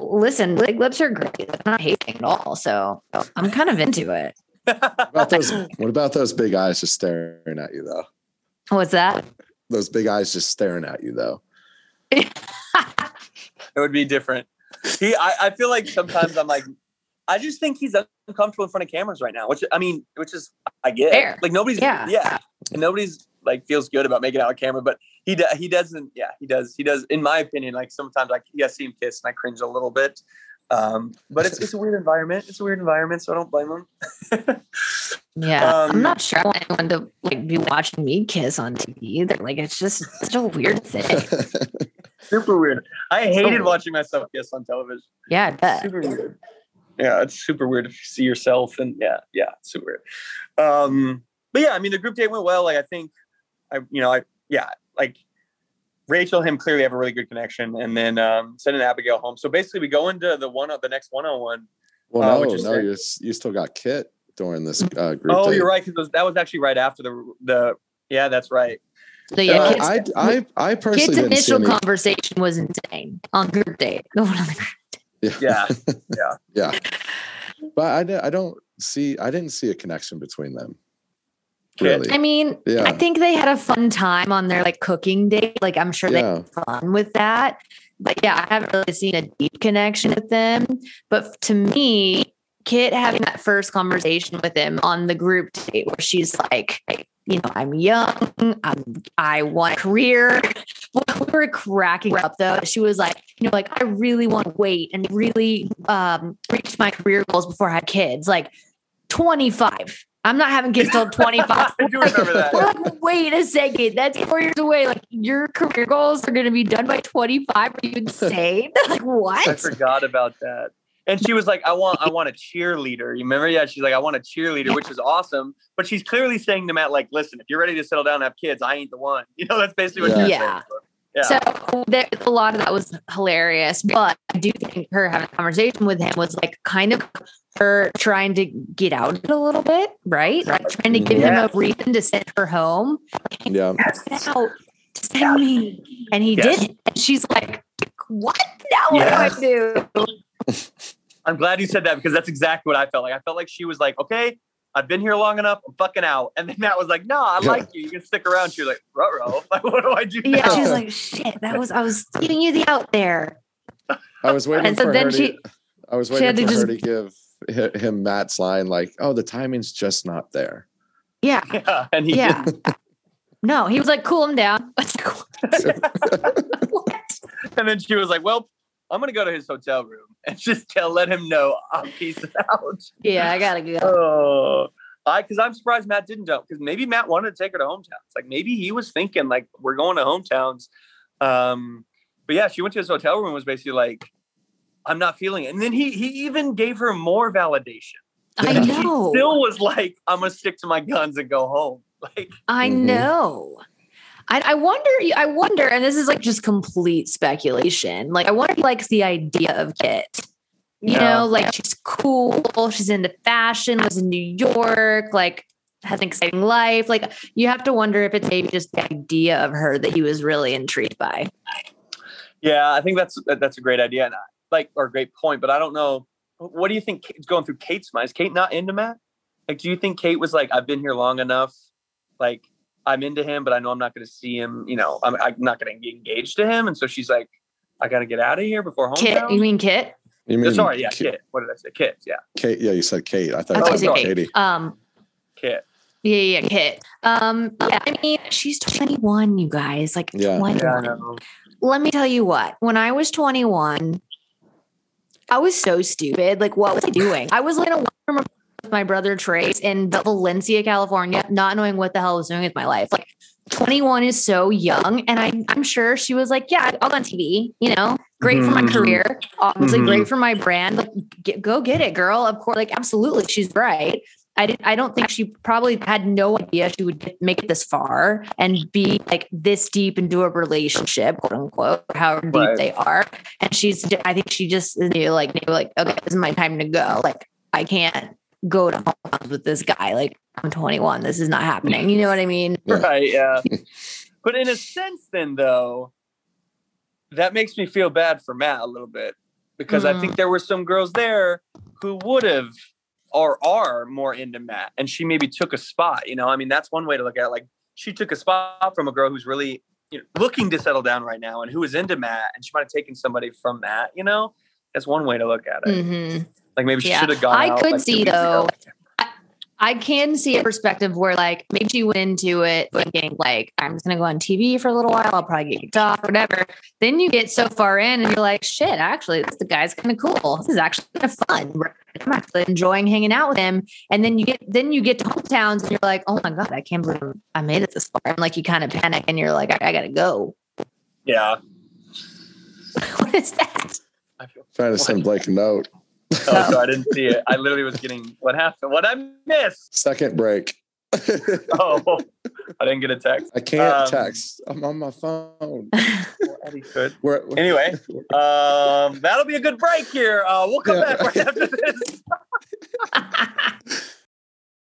listen, big lips are great. I'm not hating at all. So I'm kind of into it. What about those? What about those big eyes just staring at you though? What's that? Those big eyes just staring at you though. it would be different. He, I, I feel like sometimes I'm like, I just think he's uncomfortable in front of cameras right now. Which I mean, which is I get. Fair. Like nobody's, Yeah. yeah, and nobody's like feels good about making out on camera, but he do, he doesn't. Yeah, he does. He does. In my opinion, like sometimes like yeah, I see him kiss and I cringe a little bit. Um, but it's it's a weird environment. It's a weird environment, so I don't blame him. Yeah, Um, I'm not sure I want anyone to like be watching me kiss on TV either. Like it's just such a weird thing. super weird. I hated weird. watching myself kiss on television. Yeah, I bet. super weird. Yeah, it's super weird to see yourself and yeah, yeah, it's super weird. Um, but yeah, I mean the group date went well. Like I think I you know, I yeah, like Rachel and him clearly have a really good connection, and then um sending Abigail home. So basically we go into the one the next one on one. Well, Uh, no, which is no, you you still got Kit during this uh, group. Oh, date. you're right, because that was actually right after the the yeah, that's right. So yeah, Uh, kids, I, I, I personally kids' didn't see initial conversation was insane on group date. The one on the group- Yeah. yeah, Yeah. but I, I don't see. I didn't see a connection between them. Really? I mean, Yeah. I think they had a fun time on their like cooking date. Like I'm sure they had fun with that. But yeah, I haven't really seen a deep connection with them. But to me, Kit having that first conversation with him on the group date where she's like, you know, I'm young, I'm I want a career. we were cracking up though. She was like, you know, like I really want to wait and really um reach my career goals before I had kids. Like 25. I'm not having kids till 25. I do remember that. We're like, wait a second, that's four years away. Like your career goals are going to be done by 25. Are you insane? like what? I forgot about that. And she was like, I want I want a cheerleader. You remember? Yeah, she's like, I want a cheerleader, which is awesome. But she's clearly saying to Matt, like, listen, if you're ready to settle down and have kids, I ain't the one. You know, that's basically what Yeah. she was Yeah. saying. Yeah. So there, a lot of that was hilarious, but I do think her having a conversation with him was like kind of her trying to get out of it a little bit, right? Like trying to give Yeah. him a reason to send her home. Yeah. Get out, send me, and he Yes. didn't. And she's like, "What now? Yes. What do I do?" I'm glad you said that because that's exactly what I felt like. I felt like she was like, okay, I've been here long enough. I'm fucking out. And then Matt was like, no, I Yeah. like you. You can stick around. She was like, ruh Like, what do I do Yeah, now? she's like, "Shit, that was I was giving you the out there." I was waiting And so for then her to. she- I was she waiting had to for her just- to give him Matt's line, like, "Oh, the timing's just not there." Yeah, yeah. And he yeah. No, he was like, "Cool him down." I was like, "What?" And then she was like, well, I'm going to go to his hotel room and just tell, let him know I'm peacing out. Yeah, I gotta go. Oh, I because I'm surprised Matt didn't jump because maybe Matt wanted to take her to hometowns. Like maybe he was thinking like we're going to hometowns. Um, but yeah, she went to his hotel room and was basically like, I'm not feeling it. And then he he even gave her more validation. I She know. still was like, I'm gonna stick to my guns and go home. Like I Mhm. know. I, I wonder. I wonder, and this is like just complete speculation. Like, I wonder if he likes the idea of Kit. You Yeah. know, like she's cool. She's into fashion. Lives in New York. Like, has an exciting life. Like you have to wonder if it's maybe just the idea of her that he was really intrigued by. Yeah, I think that's that's a great idea, and I- like or a great point. But I don't know. What do you think is going through Kate's mind? Is Kate not into Matt? Like, do you think Kate was like, "I've been here long enough. Like, I'm into him, but I know I'm not going to see him. You know, I'm, I'm not going to get engaged to him." And so she's like, "I got to get out of here before home. Kit, you mean Kit? You mean Sorry, yeah, Kit? Kit. What did I say? Kit. Yeah, Kate? Yeah, you said Kate. I thought I you thought you said said Kate. Katie. Um, Kit. yeah, yeah, yeah, Kit. Um, yeah, I mean, she's 21, you guys. Like Yeah. 21. Yeah, I know. Let me tell you what. When I was 21, I was so stupid. Like, what was I doing? I was in a room with my brother Trace in Valencia, California, not knowing what the hell I was doing with my life. Like, 21 is so young. And I, I'm sure she was like, yeah, I'll go on TV, you know, great for my career, obviously Mhm. great for my brand. Like, get, go get it, girl. Of course, like, absolutely. She's right. I didn't, I don't think she probably had no idea she would make it this far and be like this deep into a relationship, quote unquote, however deep Right. they are. And she's, I think she just knew like, knew like, okay, this is my time to go. Like, I can't go to home with this guy. Like, I'm 21. This is not happening. You know what I mean? Right. Yeah. but in a sense, then though, that makes me feel bad for Matt a little bit because I Mm. think there were some girls there who would have or are more into Matt, and she maybe took a spot. You know, I mean, that's one way to look at it. Like she took a spot from a girl who's really you know, looking to settle down right now and who is into Matt, and she might have taken somebody from Matt. You know, that's one way to look at it. Mhm. Like maybe she Yeah. should have gone. I out, could like, see, though, I can see a perspective where like maybe she went into it thinking like I'm just gonna go on TV for a little while, I'll probably get kicked off, whatever. Then you get so far in and you're like, shit, actually, this the guy's kind of cool. This is actually kind of fun. I'm actually enjoying hanging out with him. And then you get then you get to hometowns and you're like, oh my god, I can't believe I made it this far. And like you kind of panic and you're like, I, I gotta go. Yeah. what is that? I feel Trying to send Blake a note. Oh, so I didn't see it. I literally was getting what happened. What I missed. Second break. Oh, I didn't get a text. I can't Um, text. I'm on my phone. Well, could. We're, we're- Anyway, um, that'll be a good break here. Uh, we'll come Yeah. back right after this.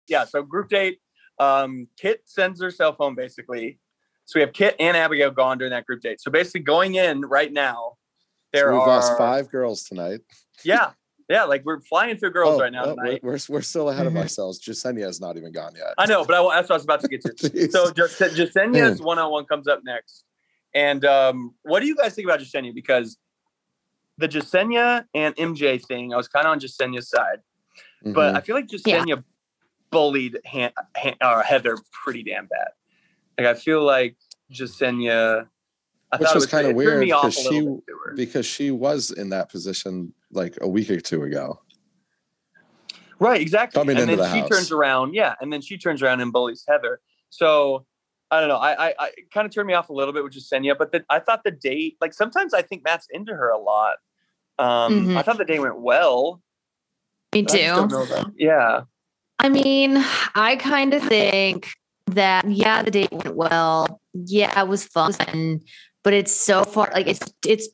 yeah. So group date. Um, Kit sends herself home basically. So we have Kit and Abigail gone during that group date. So basically, going in right now, there we've are lost five girls tonight. Yeah, yeah. Like we're flying through girls Oh, right now oh, tonight. we're, we're, we're still ahead of ourselves. Jessenia Jessenia's not even gone yet. I know, but I, that's what I was about to get to. So just Jessenia's one on one comes up next. And um, what do you guys think about Jessenia? Because the Jessenia and MJ thing, I was kind of on Jessenia's side, but Mhm. I feel like Jessenia bullied Han- Han- uh, Heather pretty damn bad. Like I feel like Jessenia. I Which thought was kinda weird me off a 'cause little she- bit to her. because she was in that position like a week or two ago. Right, exactly. Coming and into then the she house. turns around, yeah, and then she turns around and bullies Heather. So I don't know. I I, I kind of turned me off a little bit with Jessenia, but the, I thought the date, like sometimes I think Matt's into her a lot. Um, Mhm. I thought the date went well. Me but I don't too. know. Yeah. I mean, I kind of think that yeah, the date went well. Yeah, it was fun, but it's so far like it's it's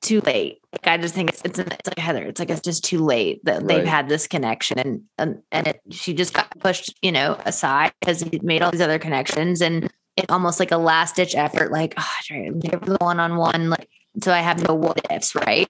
too late. Like I just think it's it's, it's like Heather. It's like it's just too late that they've had this connection, and and and it, she just got pushed, you know, aside because he made all these other connections, and it's almost like a last ditch effort. Like, oh, give the one on one, like so I have no what ifs, right?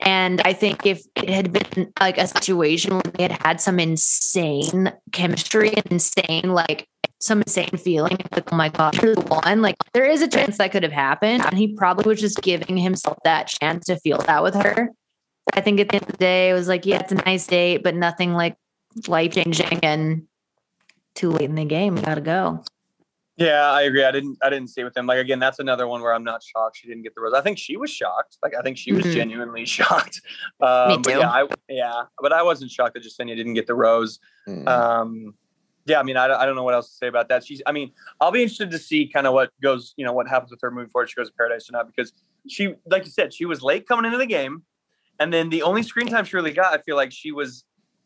And I think if it had been like a situation where they had had some insane chemistry and insane, like some insane feeling, like, oh my God, you're the one, like there is a chance that could have happened. And he probably was just giving himself that chance to feel that with her. I think at the end of the day, it was like, yeah, it's a nice date, but nothing like life changing and too late in the game. We gotta go. Yeah, I agree. I didn't I didn't see it with him. Like again, that's another one where I'm not shocked she didn't get the rose. I think she was shocked. Like I think she was Mhm. genuinely shocked. Um, But too. yeah, I, yeah, but I wasn't shocked that Jessenia didn't get the rose. Mhm. um yeah i mean I, I don't know what else to say about that she's i mean i'll be interested to see kind of what goes you know what happens with her moving forward she goes to paradise or not because she like you said she was late coming into the game and then the only screen time she really got i feel like she was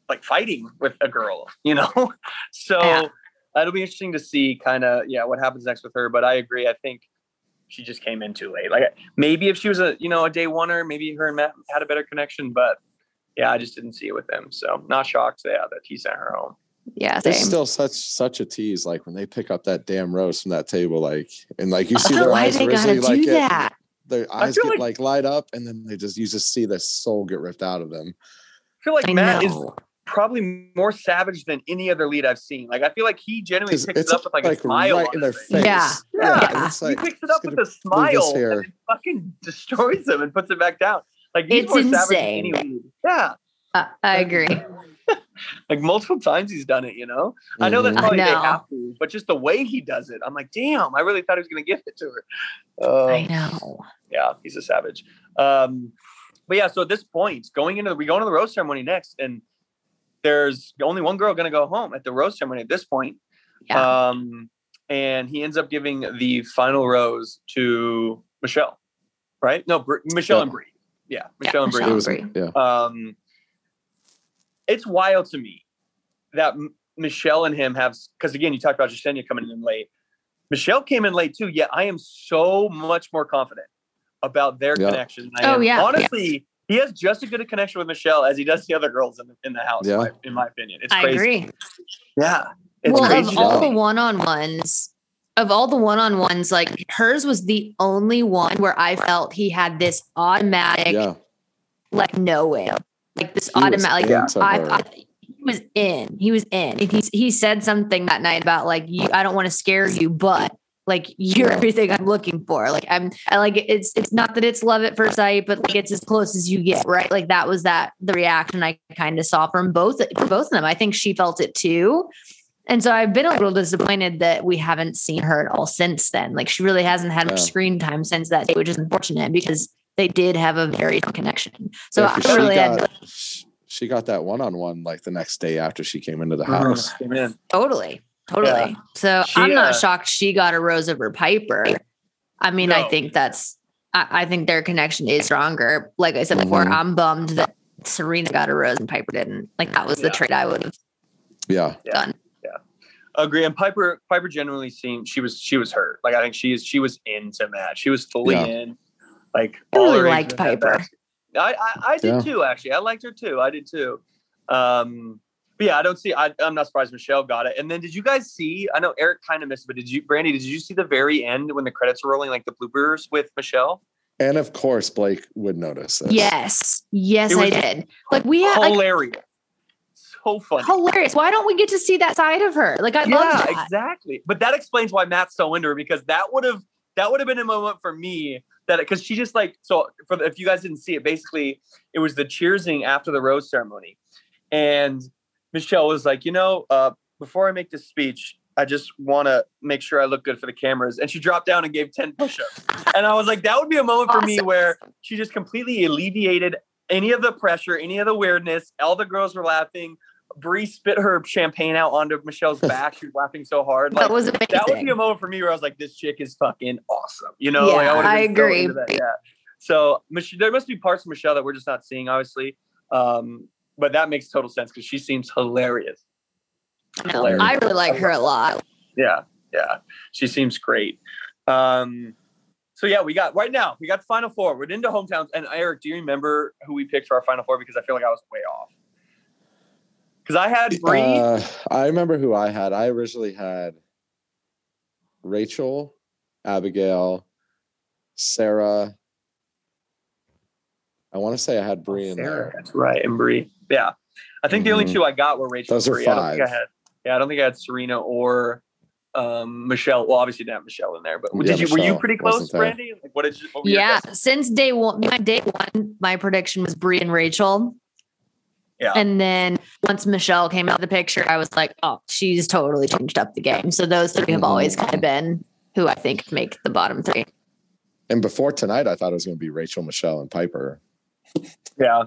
like fighting with a girl you know so Yeah. that'll be interesting to see kind of yeah what happens next with her but i agree i think she just came in too late like maybe if she was a you know a day oneer maybe her and matt had a better connection but yeah i just didn't see it with them. so not shocked yeah, that he sent her home Yeah, It's still such such a tease. Like when they pick up that damn rose from that table, like and like you see don't their why eyes they gotta do like get, that. their eyes get like- like, light up, and then they just you just see the soul get ripped out of them. I feel like I Matt is probably more savage than any other lead I've seen. Like I feel like he genuinely picks it up with like, a smile right on in their his face. face. Yeah. Yeah, and it's like, he picks it up with a smile here. and then fucking destroys him and puts it back down. Like he's It's more savage than any insane. lead. Yeah, I, I agree. like multiple times he's done it. You know, I know that's Mhm. I probably they know. have to, but just the way he does it, I'm like, damn, I really thought he was gonna give it to her. Uh, I know. yeah, he's a savage. Um, but yeah, so at this point, going into the, we go into the rose ceremony next, and there's only one girl going to go home at the rose ceremony at this point. Yeah. Um, and he ends up giving the final rose to Michelle, right? No, Bri- Michelle Yeah. and Bri. Yeah, Michelle and Bri. It was Bri. yeah. Um, it's wild to me that M- Michelle and him have, because again, you talked about Jessenia coming in late. Michelle came in late too, yet I am so much more confident about their Yeah. connection. than I Oh, am. yeah, yeah. Honestly, he has just as good a connection with Michelle as he does the other girls in the, in the house, in, Yeah. my, in my opinion. It's I agree. Yeah. It's well, crazy. of all the one-on-ones, of all the one-on-ones, like hers was the only one where I felt he had this automatic, Yeah. like no way, like this automatic. into I. I, he was in. He was in. He he said something that night about like you. I don't want to scare you, but like you're Yeah. everything I'm looking for. Like I'm. I like it's. It's not that it's love at first sight, but like it's as close as you get. Right. Like that was that the reaction I kind of saw from both from both of them. I think she felt it too. And so I've been a little disappointed that we haven't seen her at all since then. Like she really hasn't had much screen time since that day, which is unfortunate because they did have a very strong connection. So Yeah, 'cause I really she had got, sh- she got that one on one like the next day after she came into the Mhm. house. Amen. Totally. Totally. So She, I'm not uh, shocked she got a rose over Piper. I mean, I think that's I, I think their connection is stronger. Like I said before, Mhm. I'm bummed that Serena got a rose and Piper didn't. Like that was the Yeah. trade I would have Yeah. Yeah. done. Agree. And Piper, Piper genuinely seemed she was she was hurt. Like I think she is she was into Matt. She was fully Yeah. in. Like I really liked Piper. I I, I did Yeah. too. Actually, I liked her too. I did too. Um, but yeah, I don't see. I, I'm not surprised Michelle got it. And then, did you guys see? I know Eric kind of missed, it, but did you, Brandi? Did you see the very end when the credits were rolling, like the bloopers with Michelle? And of course, Blake would notice this. Yes. Yes, I did. Like we had like Hilarious, so funny. hilarious. Why don't we get to see that side of her? Like I love yeah, that. exactly. But that explains why Matt's so into her because that would have that would have been a moment for me that because she just like so for the, if you guys didn't see it, basically it was the cheersing after the rose ceremony, and Michelle was like, you know, uh, before I make this speech. I just want to make sure I look good for the cameras. And she dropped down and gave 10 push ups. And I was like, that would be a moment for me where she just completely alleviated any of the pressure, any of the weirdness. All the girls were laughing. Bri spit her champagne out onto Michelle's back. She was laughing so hard. Like, that was amazing. that would be a moment for me where I was like, this chick is fucking awesome. You know, like, Yeah, would've I been so agree. into that, Yeah. So Mich- there must be parts of Michelle that we're just not seeing, obviously. Um, but that makes total sense because she seems hilarious. No, hilarious. I really like her a lot. Yeah, yeah. She seems great. Um, so yeah, we got right now, we got the final four. We're into hometowns. And Eric, do you remember who we picked for our final four? Because I feel like I was way off. Because I had Bri. Uh, I remember who I had. I originally had Rachel, Abigail, Sarah. I want to say I had Bri in Sarah, there. That's right, and Bri. Yeah, I think the only Mhm. two I got were Rachel. Those and are Bri. I don't think I five. had. Yeah, I don't think I had Serena or um, Michelle. Well, obviously didn't have Michelle in there, but Yeah, did you? Were you pretty close, wasn't. Brandi? Like, what did you? What Yeah, since day one, my day one, my prediction was Bri and Rachel. Yeah. And then once Michelle came out of the picture, I was like, oh, she's totally changed up the game. So those three have always kind of been who I think make the bottom three. And before tonight, I thought it was going to be Rachel, Michelle, and Piper. Yeah.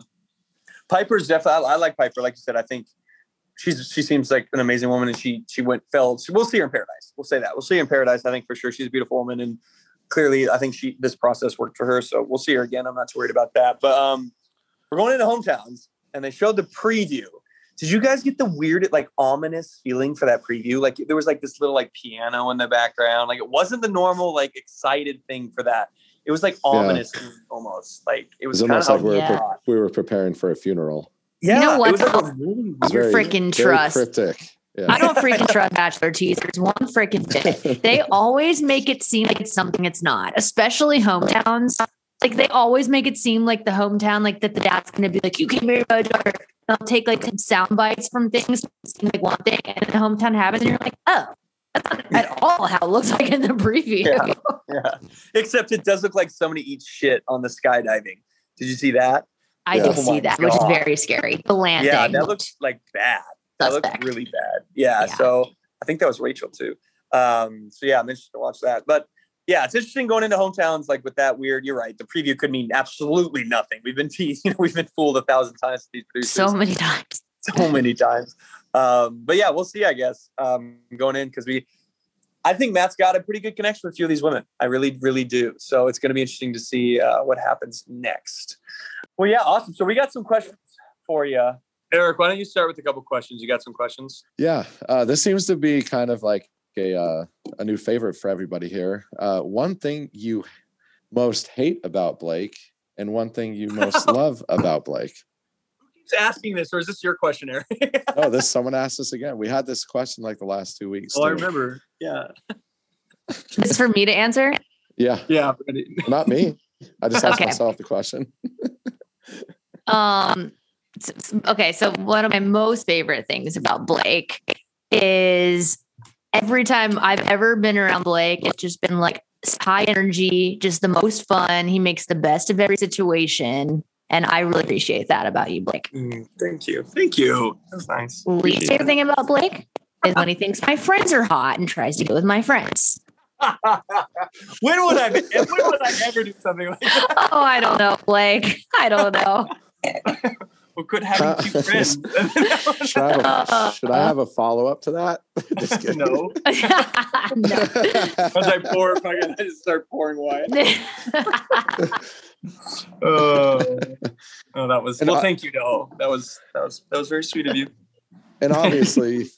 Piper's definitely. I, I like Piper. Like you said, I think she's she seems like an amazing woman, and she she went fell. We'll see her in paradise. We'll say that. We'll see her in paradise. I think for sure she's a beautiful woman, and clearly I think she this process worked for her. So we'll see her again. I'm not too worried about that. But um, we're going into hometowns, and they showed the preview. Did you guys get the weird, like ominous feeling for that preview? Like there was like this little like piano in the background. Like it wasn't the normal like excited thing for that. It was like ominous almost. Like it It was, was kind of almost like we were, Yeah. pre- we were preparing for a funeral. Yeah, know it what, was like a really It was Your very- freaking very trust. cryptic. Yeah. I don't freaking trust Bachelor teasers one freaking bit. They always make it seem like it's something it's not, especially hometowns. Like they always make it seem like the hometown, like that the dad's gonna be like, "You can marry my daughter." And I'll take like some sound bites from things, like one thing, and the hometown happens, and you're like, "Oh, that's not at all how it looks like in the preview." Yeah. Yeah. Except it does look like somebody eats shit on the skydiving. Did you see that? I Yeah. did Oh see that, which is very scary. The landing. Yeah, that looks like bad. That looked suspect. really bad. Yeah, Yeah. So I think that was Rachel too. Um, so yeah, I'm interested to watch that. But yeah, it's interesting going into hometowns like with that weird. You're right. The preview could mean absolutely nothing. We've been teased, you know, we've been fooled a thousand times with these producers so many times. so many times. Um, but yeah, we'll see, I guess, um, going in because we, I think Matt's got a pretty good connection with a few of these women. I really, really do. So it's going to be interesting to see uh, what happens next. Well, yeah, awesome. So we got some questions for you. Eric, why don't you start with a couple questions? You got some questions? Yeah, uh, this seems to be kind of like a uh, a new favorite for everybody here. Uh, one thing you most hate about Blake, and one thing you most love about Blake. Who keeps asking this, or is this your question, Eric? Oh, this someone asked us again. We had this question like the last two weeks. oh, I remember. Yeah. This is for me to answer. Yeah, Yeah. not me. I just asked Okay. myself the question. Um. s- s- Okay, so one of my most favorite things about Blake is every time I've ever been around Blake, it's just been like high energy, just the most fun. He makes the best of every situation, and I really appreciate that about you, Blake. Mm, thank you. Thank you. That's nice. Least favorite thing about Blake is when he thinks my friends are hot and tries to go with my friends. when would I? When would I ever do something like that? Oh, I don't know, Blake. I don't know. Well, good having two friends. Should I have a, uh, should I have a uh. follow up to that? Just no. no. As I pour, fucking, I just start pouring wine. Oh, oh that was. And Well, I- thank you. No, that was that was that was very sweet of you. and obviously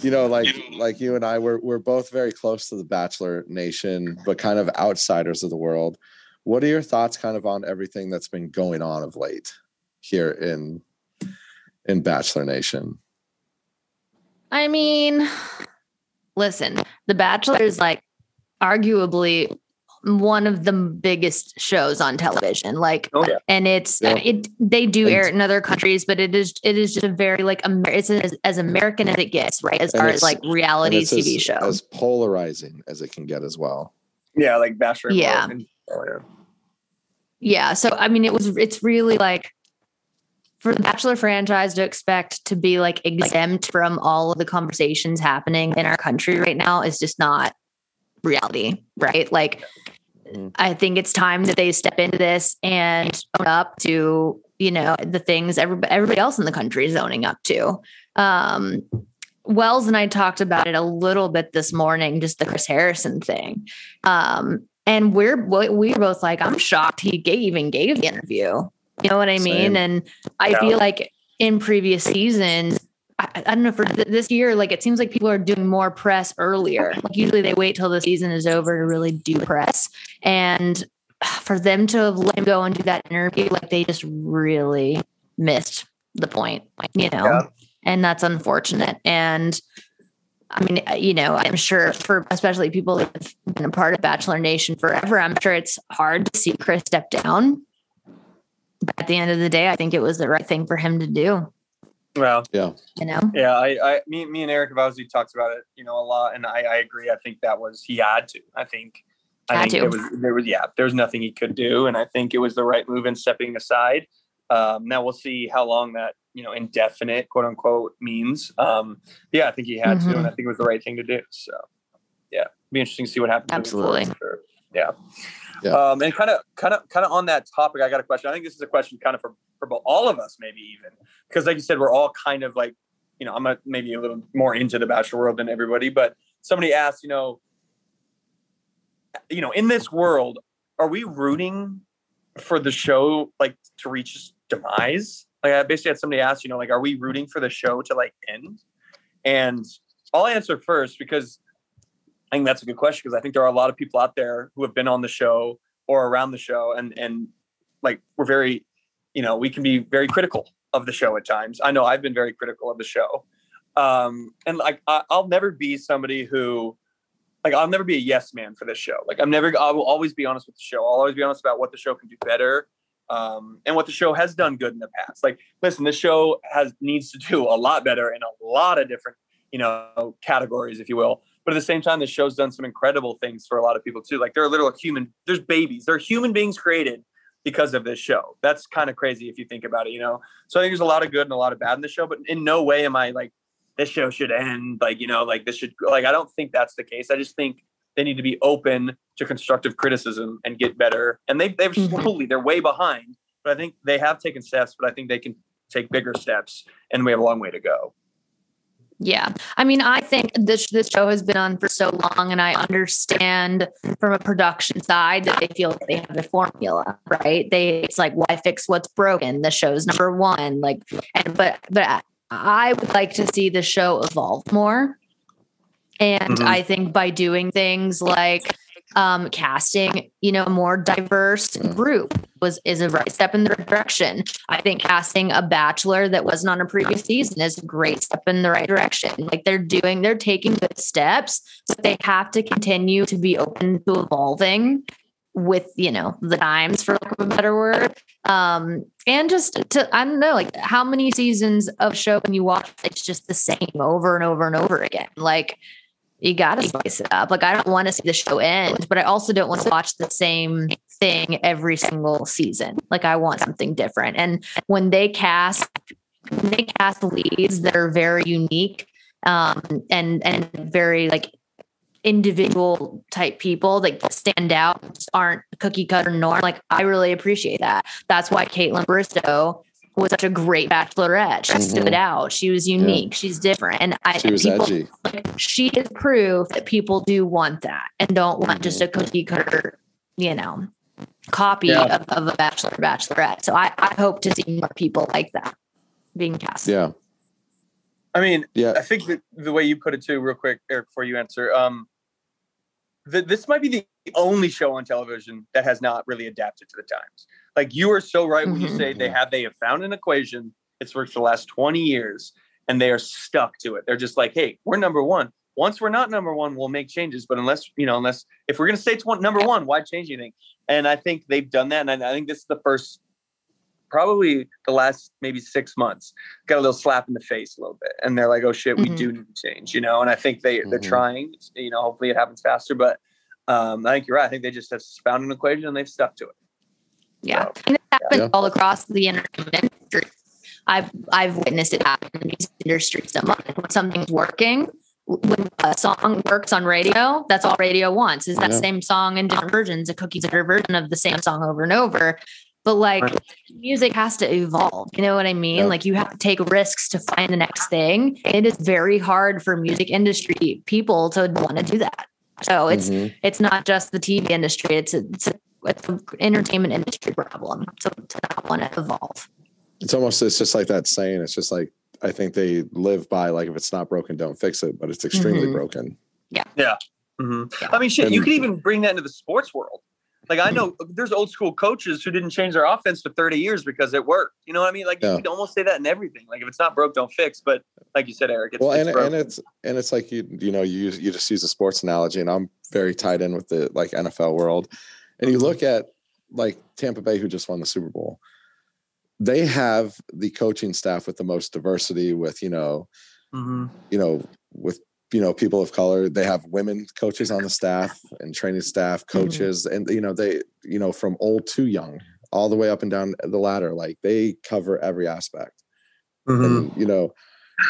you know like like you and i we're, we're both very close to the bachelor nation but kind of outsiders of the world what are your thoughts kind of on everything that's been going on of late here in in bachelor nation I mean, listen, The Bachelor is like arguably one of the biggest shows on television. Like, Oh yeah. and it's Yeah. it they do air it in other countries, but it is it is just a very like Amer- it's as, as American as it gets, right? As And far as like reality TV as, show. as polarizing as it can get as well Yeah, like Bachelor. Yeah. Oh, yeah. Yeah. So I mean, it was it's really like for the Bachelor franchise to expect to be like exempt from all of the conversations happening in our country right now is just not reality, right? Like Mhm. I think it's time that they step into this and own up to, you know, the things everybody everybody else in the country is owning up to. Um Wells and I talked about it a little bit this morning, just the Chris Harrison thing. Um, and we're we we were both like, I'm shocked he gave, even gave the interview. You know what I mean? Same. And I Yeah. feel like in previous seasons, I, I don't know for th- this year, like it seems like people are doing more press earlier. Like usually they wait till the season is over to really do press. And for them to have let him go and do that interview, like they just really missed the point, you know? Yeah. And that's unfortunate. And I mean, uh, you know, I'm sure for especially people that have been a part of Bachelor Nation forever, I'm sure it's hard to see Chris step down. But at the end of the day, I think it was the right thing for him to do, Well, yeah, you know? yeah. I, I, me, me and Eric have talks about it, you know, a lot, and I, I agree. I think that was he had to. I think. I Had think to. it was there was yeah there was nothing he could do and I think it was the right move in stepping aside. Um, now we'll see how long that you know indefinite quote unquote means. Um, yeah, I think he had to, Mhm. and I think it was the right thing to do. So yeah, be interesting to see what happens. Absolutely. sure. Yeah. Um, and kind of, kind of, kind of on that topic, I got a question. I think this is a question kind of for, for all of us, maybe even because, like you said, we're all kind of like, you know, I'm a, maybe a little more into the bachelor world than everybody, but somebody asked, you know, you know, in this world, are we rooting for the show like to reach its demise? Like I basically had somebody ask, you know, like, are we rooting for the show to like end? And I'll answer first because I think that's a good question because I think there are a lot of people out there who have been on the show or around the show and and like we're very, you know, we can be very critical of the show at times. I know I've been very critical of the show. Um, and like I, I'll never be somebody who like I'll never be a yes man for this show. Like I'm never I will always be honest with the show. I'll always be honest about what the show can do better. Um, and what the show has done good in the past. Like, listen, this show has needs to do a lot better in a lot of different, you know, categories, if you will. But at the same time, the show's done some incredible things for a lot of people too. Like there are little human, there's babies, there are human beings created because of this show. That's kind of crazy if you think about it, you know. So I think there's a lot of good and a lot of bad in the show, but in no way am I like this show should end. Like, you know, like this should like I don't think that's the case. I just think they need to be open to constructive criticism and get better. And they they've Mhm. slowly, they're way behind, but I think they have taken steps, but I think they can take bigger steps and we have a long way to go. Yeah. I mean, I think this this show has been on for so long and I understand from a production side that they feel like they have the formula, right? They it's like why fix what's broken? The show's number 1 like and but but I would like to see the show evolve more. And Mhm. I think by doing things like um, casting, you know, a more diverse group was is a right step in the right direction. I think casting a bachelor that wasn't on a previous season is a great step in the right direction. Like they're doing, they're taking good steps, but they have to continue to be open to evolving with you know the times for lack of a better word um and just to i don't know like how many seasons of show can you watch it's just the same over and over and over again like you gotta spice it up. Like i don't want to see the show end but i also don't want to watch the same thing every single season. Like i want something different. And when they cast when they cast leads that are very unique um and and very like individual type people that stand out aren't cookie cutter norm like i really appreciate that. That's why Kaitlyn Bristowe was such a great bachelorette she Mhm. stood out she was unique she's different and i She was people, edgy. like, she is proof that people do want that and don't want just a cookie cutter you know copy Yeah. of, of a bachelor bachelorette so I, I hope to see more people like that being cast Yeah. I mean, Yeah. I think that the way you put it too, real quick, Eric, before you answer, um, th- this might be the only show on television that has not really adapted to the times. Like you are so right when you Mhm. say they have they have found an equation. It's worked for the last twenty years, and they are stuck to it. They're just like, hey, we're number one. Once we're not number one, we'll make changes. But unless you know, unless if we're gonna stay tw- number one, why change anything? And I think they've done that, and I, I think this is the first, probably the last maybe six months got a little slap in the face a little bit and they're like oh shit we Mhm. do need to change you know and i think they they're Mhm. trying you know hopefully it happens faster but um i think you're right i think they just have found an equation and they've stuck to it Yeah, So, and it happens Yeah. all across the entertainment industry. I've I've witnessed it happen in the music industry so much. When something's working, when a song works on radio, that's all radio wants is that Yeah. same song in different versions, a cookie cutter version of the same song over and over. But like Right. music has to evolve. You know what I mean? Yeah. Like you have to take risks to find the next thing. It is very hard for music industry people to want to do that. So it's Mhm. it's not just the TV industry. It's a, it's a it's an entertainment industry problem. So to not want to evolve. It's almost it's just like that saying. It's just like I think they live by like if it's not broken, don't fix it. But it's extremely Mhm. broken. Mhm. Yeah. i mean shit you And- could even bring that into the sports world like i know there's old school coaches who didn't change their offense for 30 years because it worked you know what i mean like Yeah. you could almost say that in everything like if it's not broke don't fix but like you said eric it's, well, and, broken. and it's and it's like you you know you use- you just use a sports analogy, and I'm very tied in with the like NFL world, and you look at like Tampa Bay, who just won the Super Bowl. They have the coaching staff with the most diversity, with you know Mhm. you know with you know people of color. They have women coaches on the staff and training staff coaches, and you know they you know from old to young, all the way up and down the ladder. Like they cover every aspect Mhm. and you know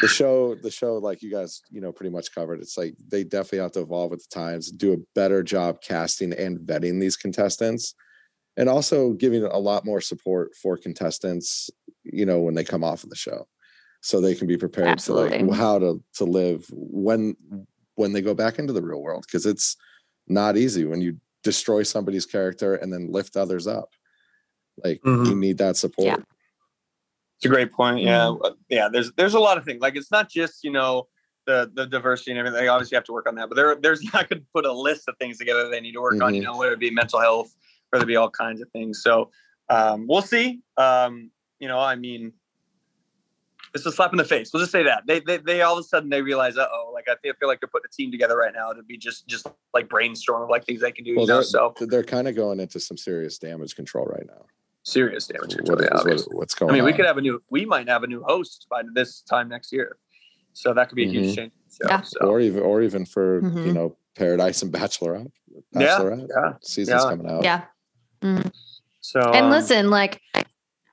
the show the show like you guys you know pretty much covered it's like they definitely have to evolve with the times do a better job casting and vetting these contestants and also giving a lot more support for contestants you know when they come off of the show so they can be prepared to like how to to live when when they go back into the real world because it's not easy when you destroy somebody's character and then lift others up like you Mhm. need that support It's a great point. Yeah, Uh, yeah. There's there's a lot of things. Like it's not just you know the the diversity and everything. They obviously have to work on that. But there there's I could put a list of things together they need to work on. You Mhm. know, whether it be mental health, whether it be all kinds of things. So um, we'll see. Um, you know, I mean, It's a slap in the face. We'll just say that they they, they all of a sudden they realize, uh oh, like I feel, I feel like they're putting a team together right now to be just just like brainstorm of like things they can do. Well, you know? they're, So they're kind of going into some serious damage control right now. serious damage What control. is- yeah, what- what's going on. I mean, on? we could have a new. We might have a new host by this time next year. So that could be a huge Mhm. change. So, Yeah. so, or even or even for you Mhm. know Paradise and Bachelorette. Yeah, Bachelorette yeah, season's yeah. coming out. Yeah. Mhm. so And um, listen, like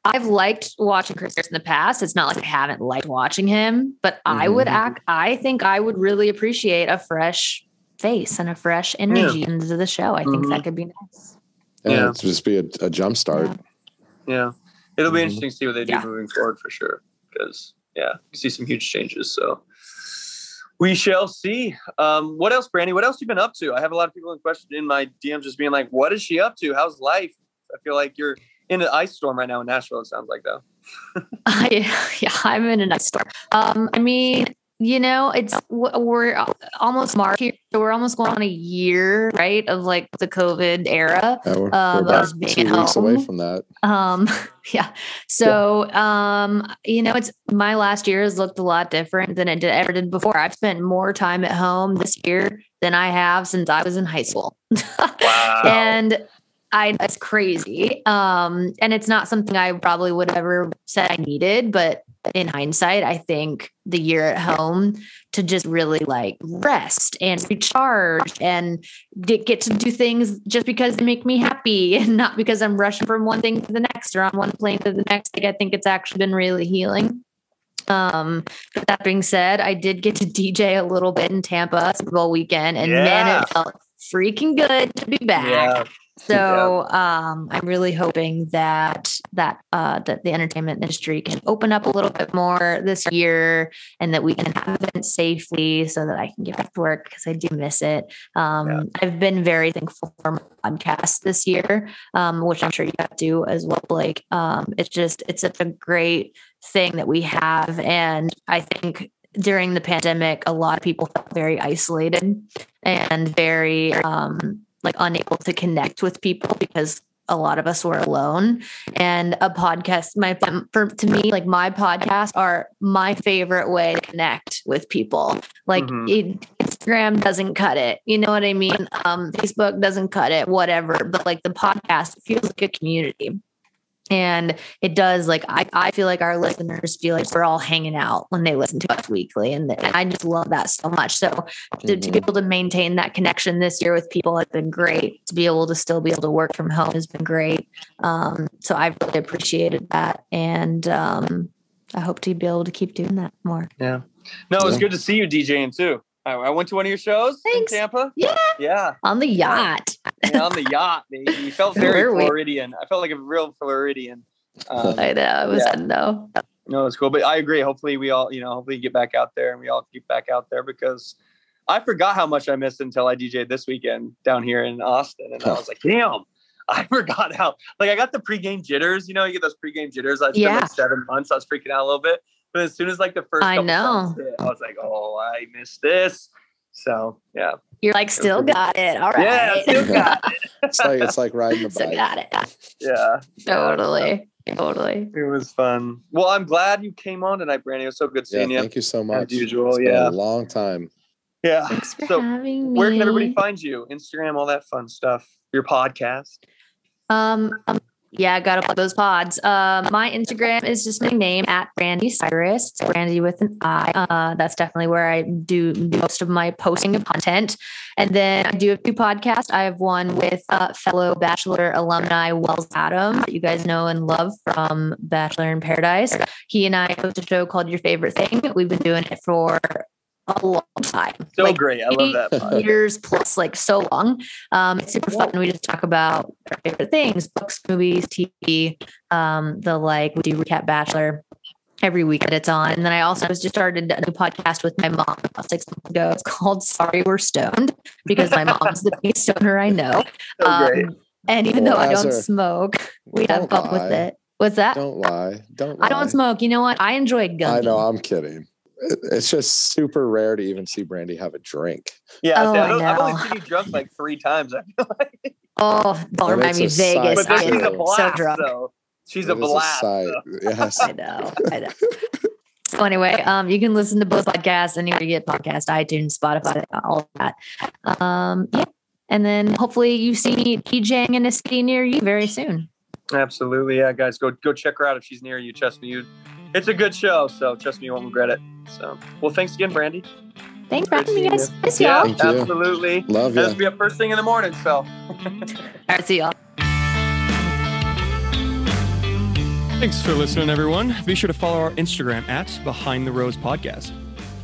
I've liked watching Chris Harris in the past. It's not like I haven't liked watching him, but I would act. I think I would really appreciate a fresh face and a fresh energy into the show. I think Mhm. that could be nice. And Yeah. it's just be a, a jump start. Yeah. Yeah, it'll be Mhm. interesting to see what they do Yeah. moving forward for sure. Because yeah, you see some huge changes. So we shall see. Um, what else, Brandi? What else you been up to? I have a lot of people in question in my DMs just being like, "What is she up to? How's life?" I feel like you're in an ice storm right now in Nashville. It sounds like though. I, yeah, I'm in a nice storm. Um, I mean, you know, it's we're almost March here, so we're almost going on a year, right, of like the COVID era. Yeah, we're, Um, we're I was about being two at weeks away from that. Um, yeah. So, um, you know, it's my last year has looked a lot different than it did, ever did before. I've spent more time at home this year than I have since I was in high school. Wow. and I it's crazy. Um, and it's not something I probably would have ever said I needed, but in hindsight, I think the year at home to just really like rest and recharge and get, to do things just because they make me happy and not because I'm rushing from one thing to the next or on one plane to the next. Like I think it's actually been really healing. Um, but that being said, I did get to DJ a little bit in Tampa Super Bowl weekend, and man, it felt freaking good to be back. Yeah. So um, I'm really hoping that that uh, that the entertainment industry can open up a little bit more this year, and that we can have events safely, so that I can get back to work because I do miss it. Um, Yeah. I've been very thankful for my podcast this year, um, which I'm sure you have to as well, Blake. Um, it's just it's such a great thing that we have, and I think during the pandemic, a lot of people felt very isolated and very um, like unable to connect with people because a lot of us were alone. And a podcast my for to me like my podcasts are my favorite way to connect with people. Like Mhm. it, instagram doesn't cut it. You know what i mean? Um facebook doesn't cut it whatever. But like the podcast feels like a community and it does like I, I feel like our listeners feel like we're all hanging out when they listen to us weekly and, and i just love that so much so to, to be able to maintain that connection this year with people has been great to be able to still be able to work from home has been great um, so i've really appreciated that and um, i hope to be able to keep doing that more Yeah. No, it was Yeah. good to see you DJing too. I, I went to one of your shows Thanks. in Tampa. Yeah. Yeah. on the yacht yeah, on the yacht. baby. You felt very? Floridian. I felt like a real Floridian. Um, i know it was Yeah. no. though no, it's cool. But I agree. Hopefully, we all, you know, hopefully get back out there and we all get back out there because I forgot how much I missed until I DJ'd this weekend down here in Austin, and I was like, damn. I forgot how like I got the pregame jitters. You know, you get those pregame jitters. I spent Yeah. like seven months. I was freaking out a little bit, but as soon as like the first, I know. hit, I was like, oh, I missed this. So yeah, you're like still got it all right yeah, still got it. It's like it's like riding a still got it yeah, totally totally It was fun. Well, I'm glad you came on tonight, Brandi. It was so good Yeah, seeing you. thank you so much. As usual, It's been yeah. a long time. Yeah. thanks for So, having me Where can everybody find you? Instagram, all that fun stuff. Your podcast. Um, um, yeah, I got to put those pods. Uh, my Instagram is just my name at Brandi Cyrus. Brandi with an I. Uh, that's definitely where I do most of my posting of content. And then I do have two podcasts. I have one with uh, fellow Bachelor alumni Wells Adam, that you guys know and love from Bachelor in Paradise. He and I host a show called Your Favorite Thing. We've been doing it for a long time. So Like, great. I love that. years plus like so long. Um, it's super fun. We just talk about our favorite things, books, movies, TV, um, the like we do recap Bachelor every week that it's on. And then I also just started a new podcast with my mom about six months ago. It's called Sorry We're Stoned because my mom's the biggest stoner I know. So great. Um, and even Well, though I don't a- smoke, we have Don't fun with it. What's that? Don't lie. Don't lie. I don't smoke. You know what? I enjoy gummy. I know. I'm kidding. It- It's just super rare to even see Brandi have a drink. Yeah, Oh, I've, I've only know. seen you drunk like three times. I feel like. Oh, don't And remind me Vegas. But sight. this is a blast, so drunk. though. She's a blast. sight. though. Yes. I know. I know. So anyway, um, you can listen to both podcasts anywhere you get podcast, iTunes, Spotify, all of that. Um, yeah. And then hopefully you see me DJing in a city near you very soon. Absolutely, yeah, guys, go go check her out if she's near you. Trust me, you. It's a good show, so trust me, you won't regret it. So, well, thanks again, Brandi. Thanks for having me, guys. you. Miss y'all. Thank you. absolutely. Love Has you. to be up first thing in the morning, so. All right, see y'all. Thanks for listening, everyone. Be sure to follow our Instagram at Behind the Rose Podcast.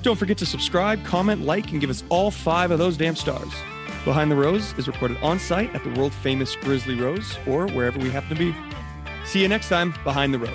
Don't forget to subscribe, comment, like, and give us all five of those damn stars. Behind the Rose is recorded on site at the world famous Grizzly Rose or wherever we happen to be. See you next time, Behind the Rose.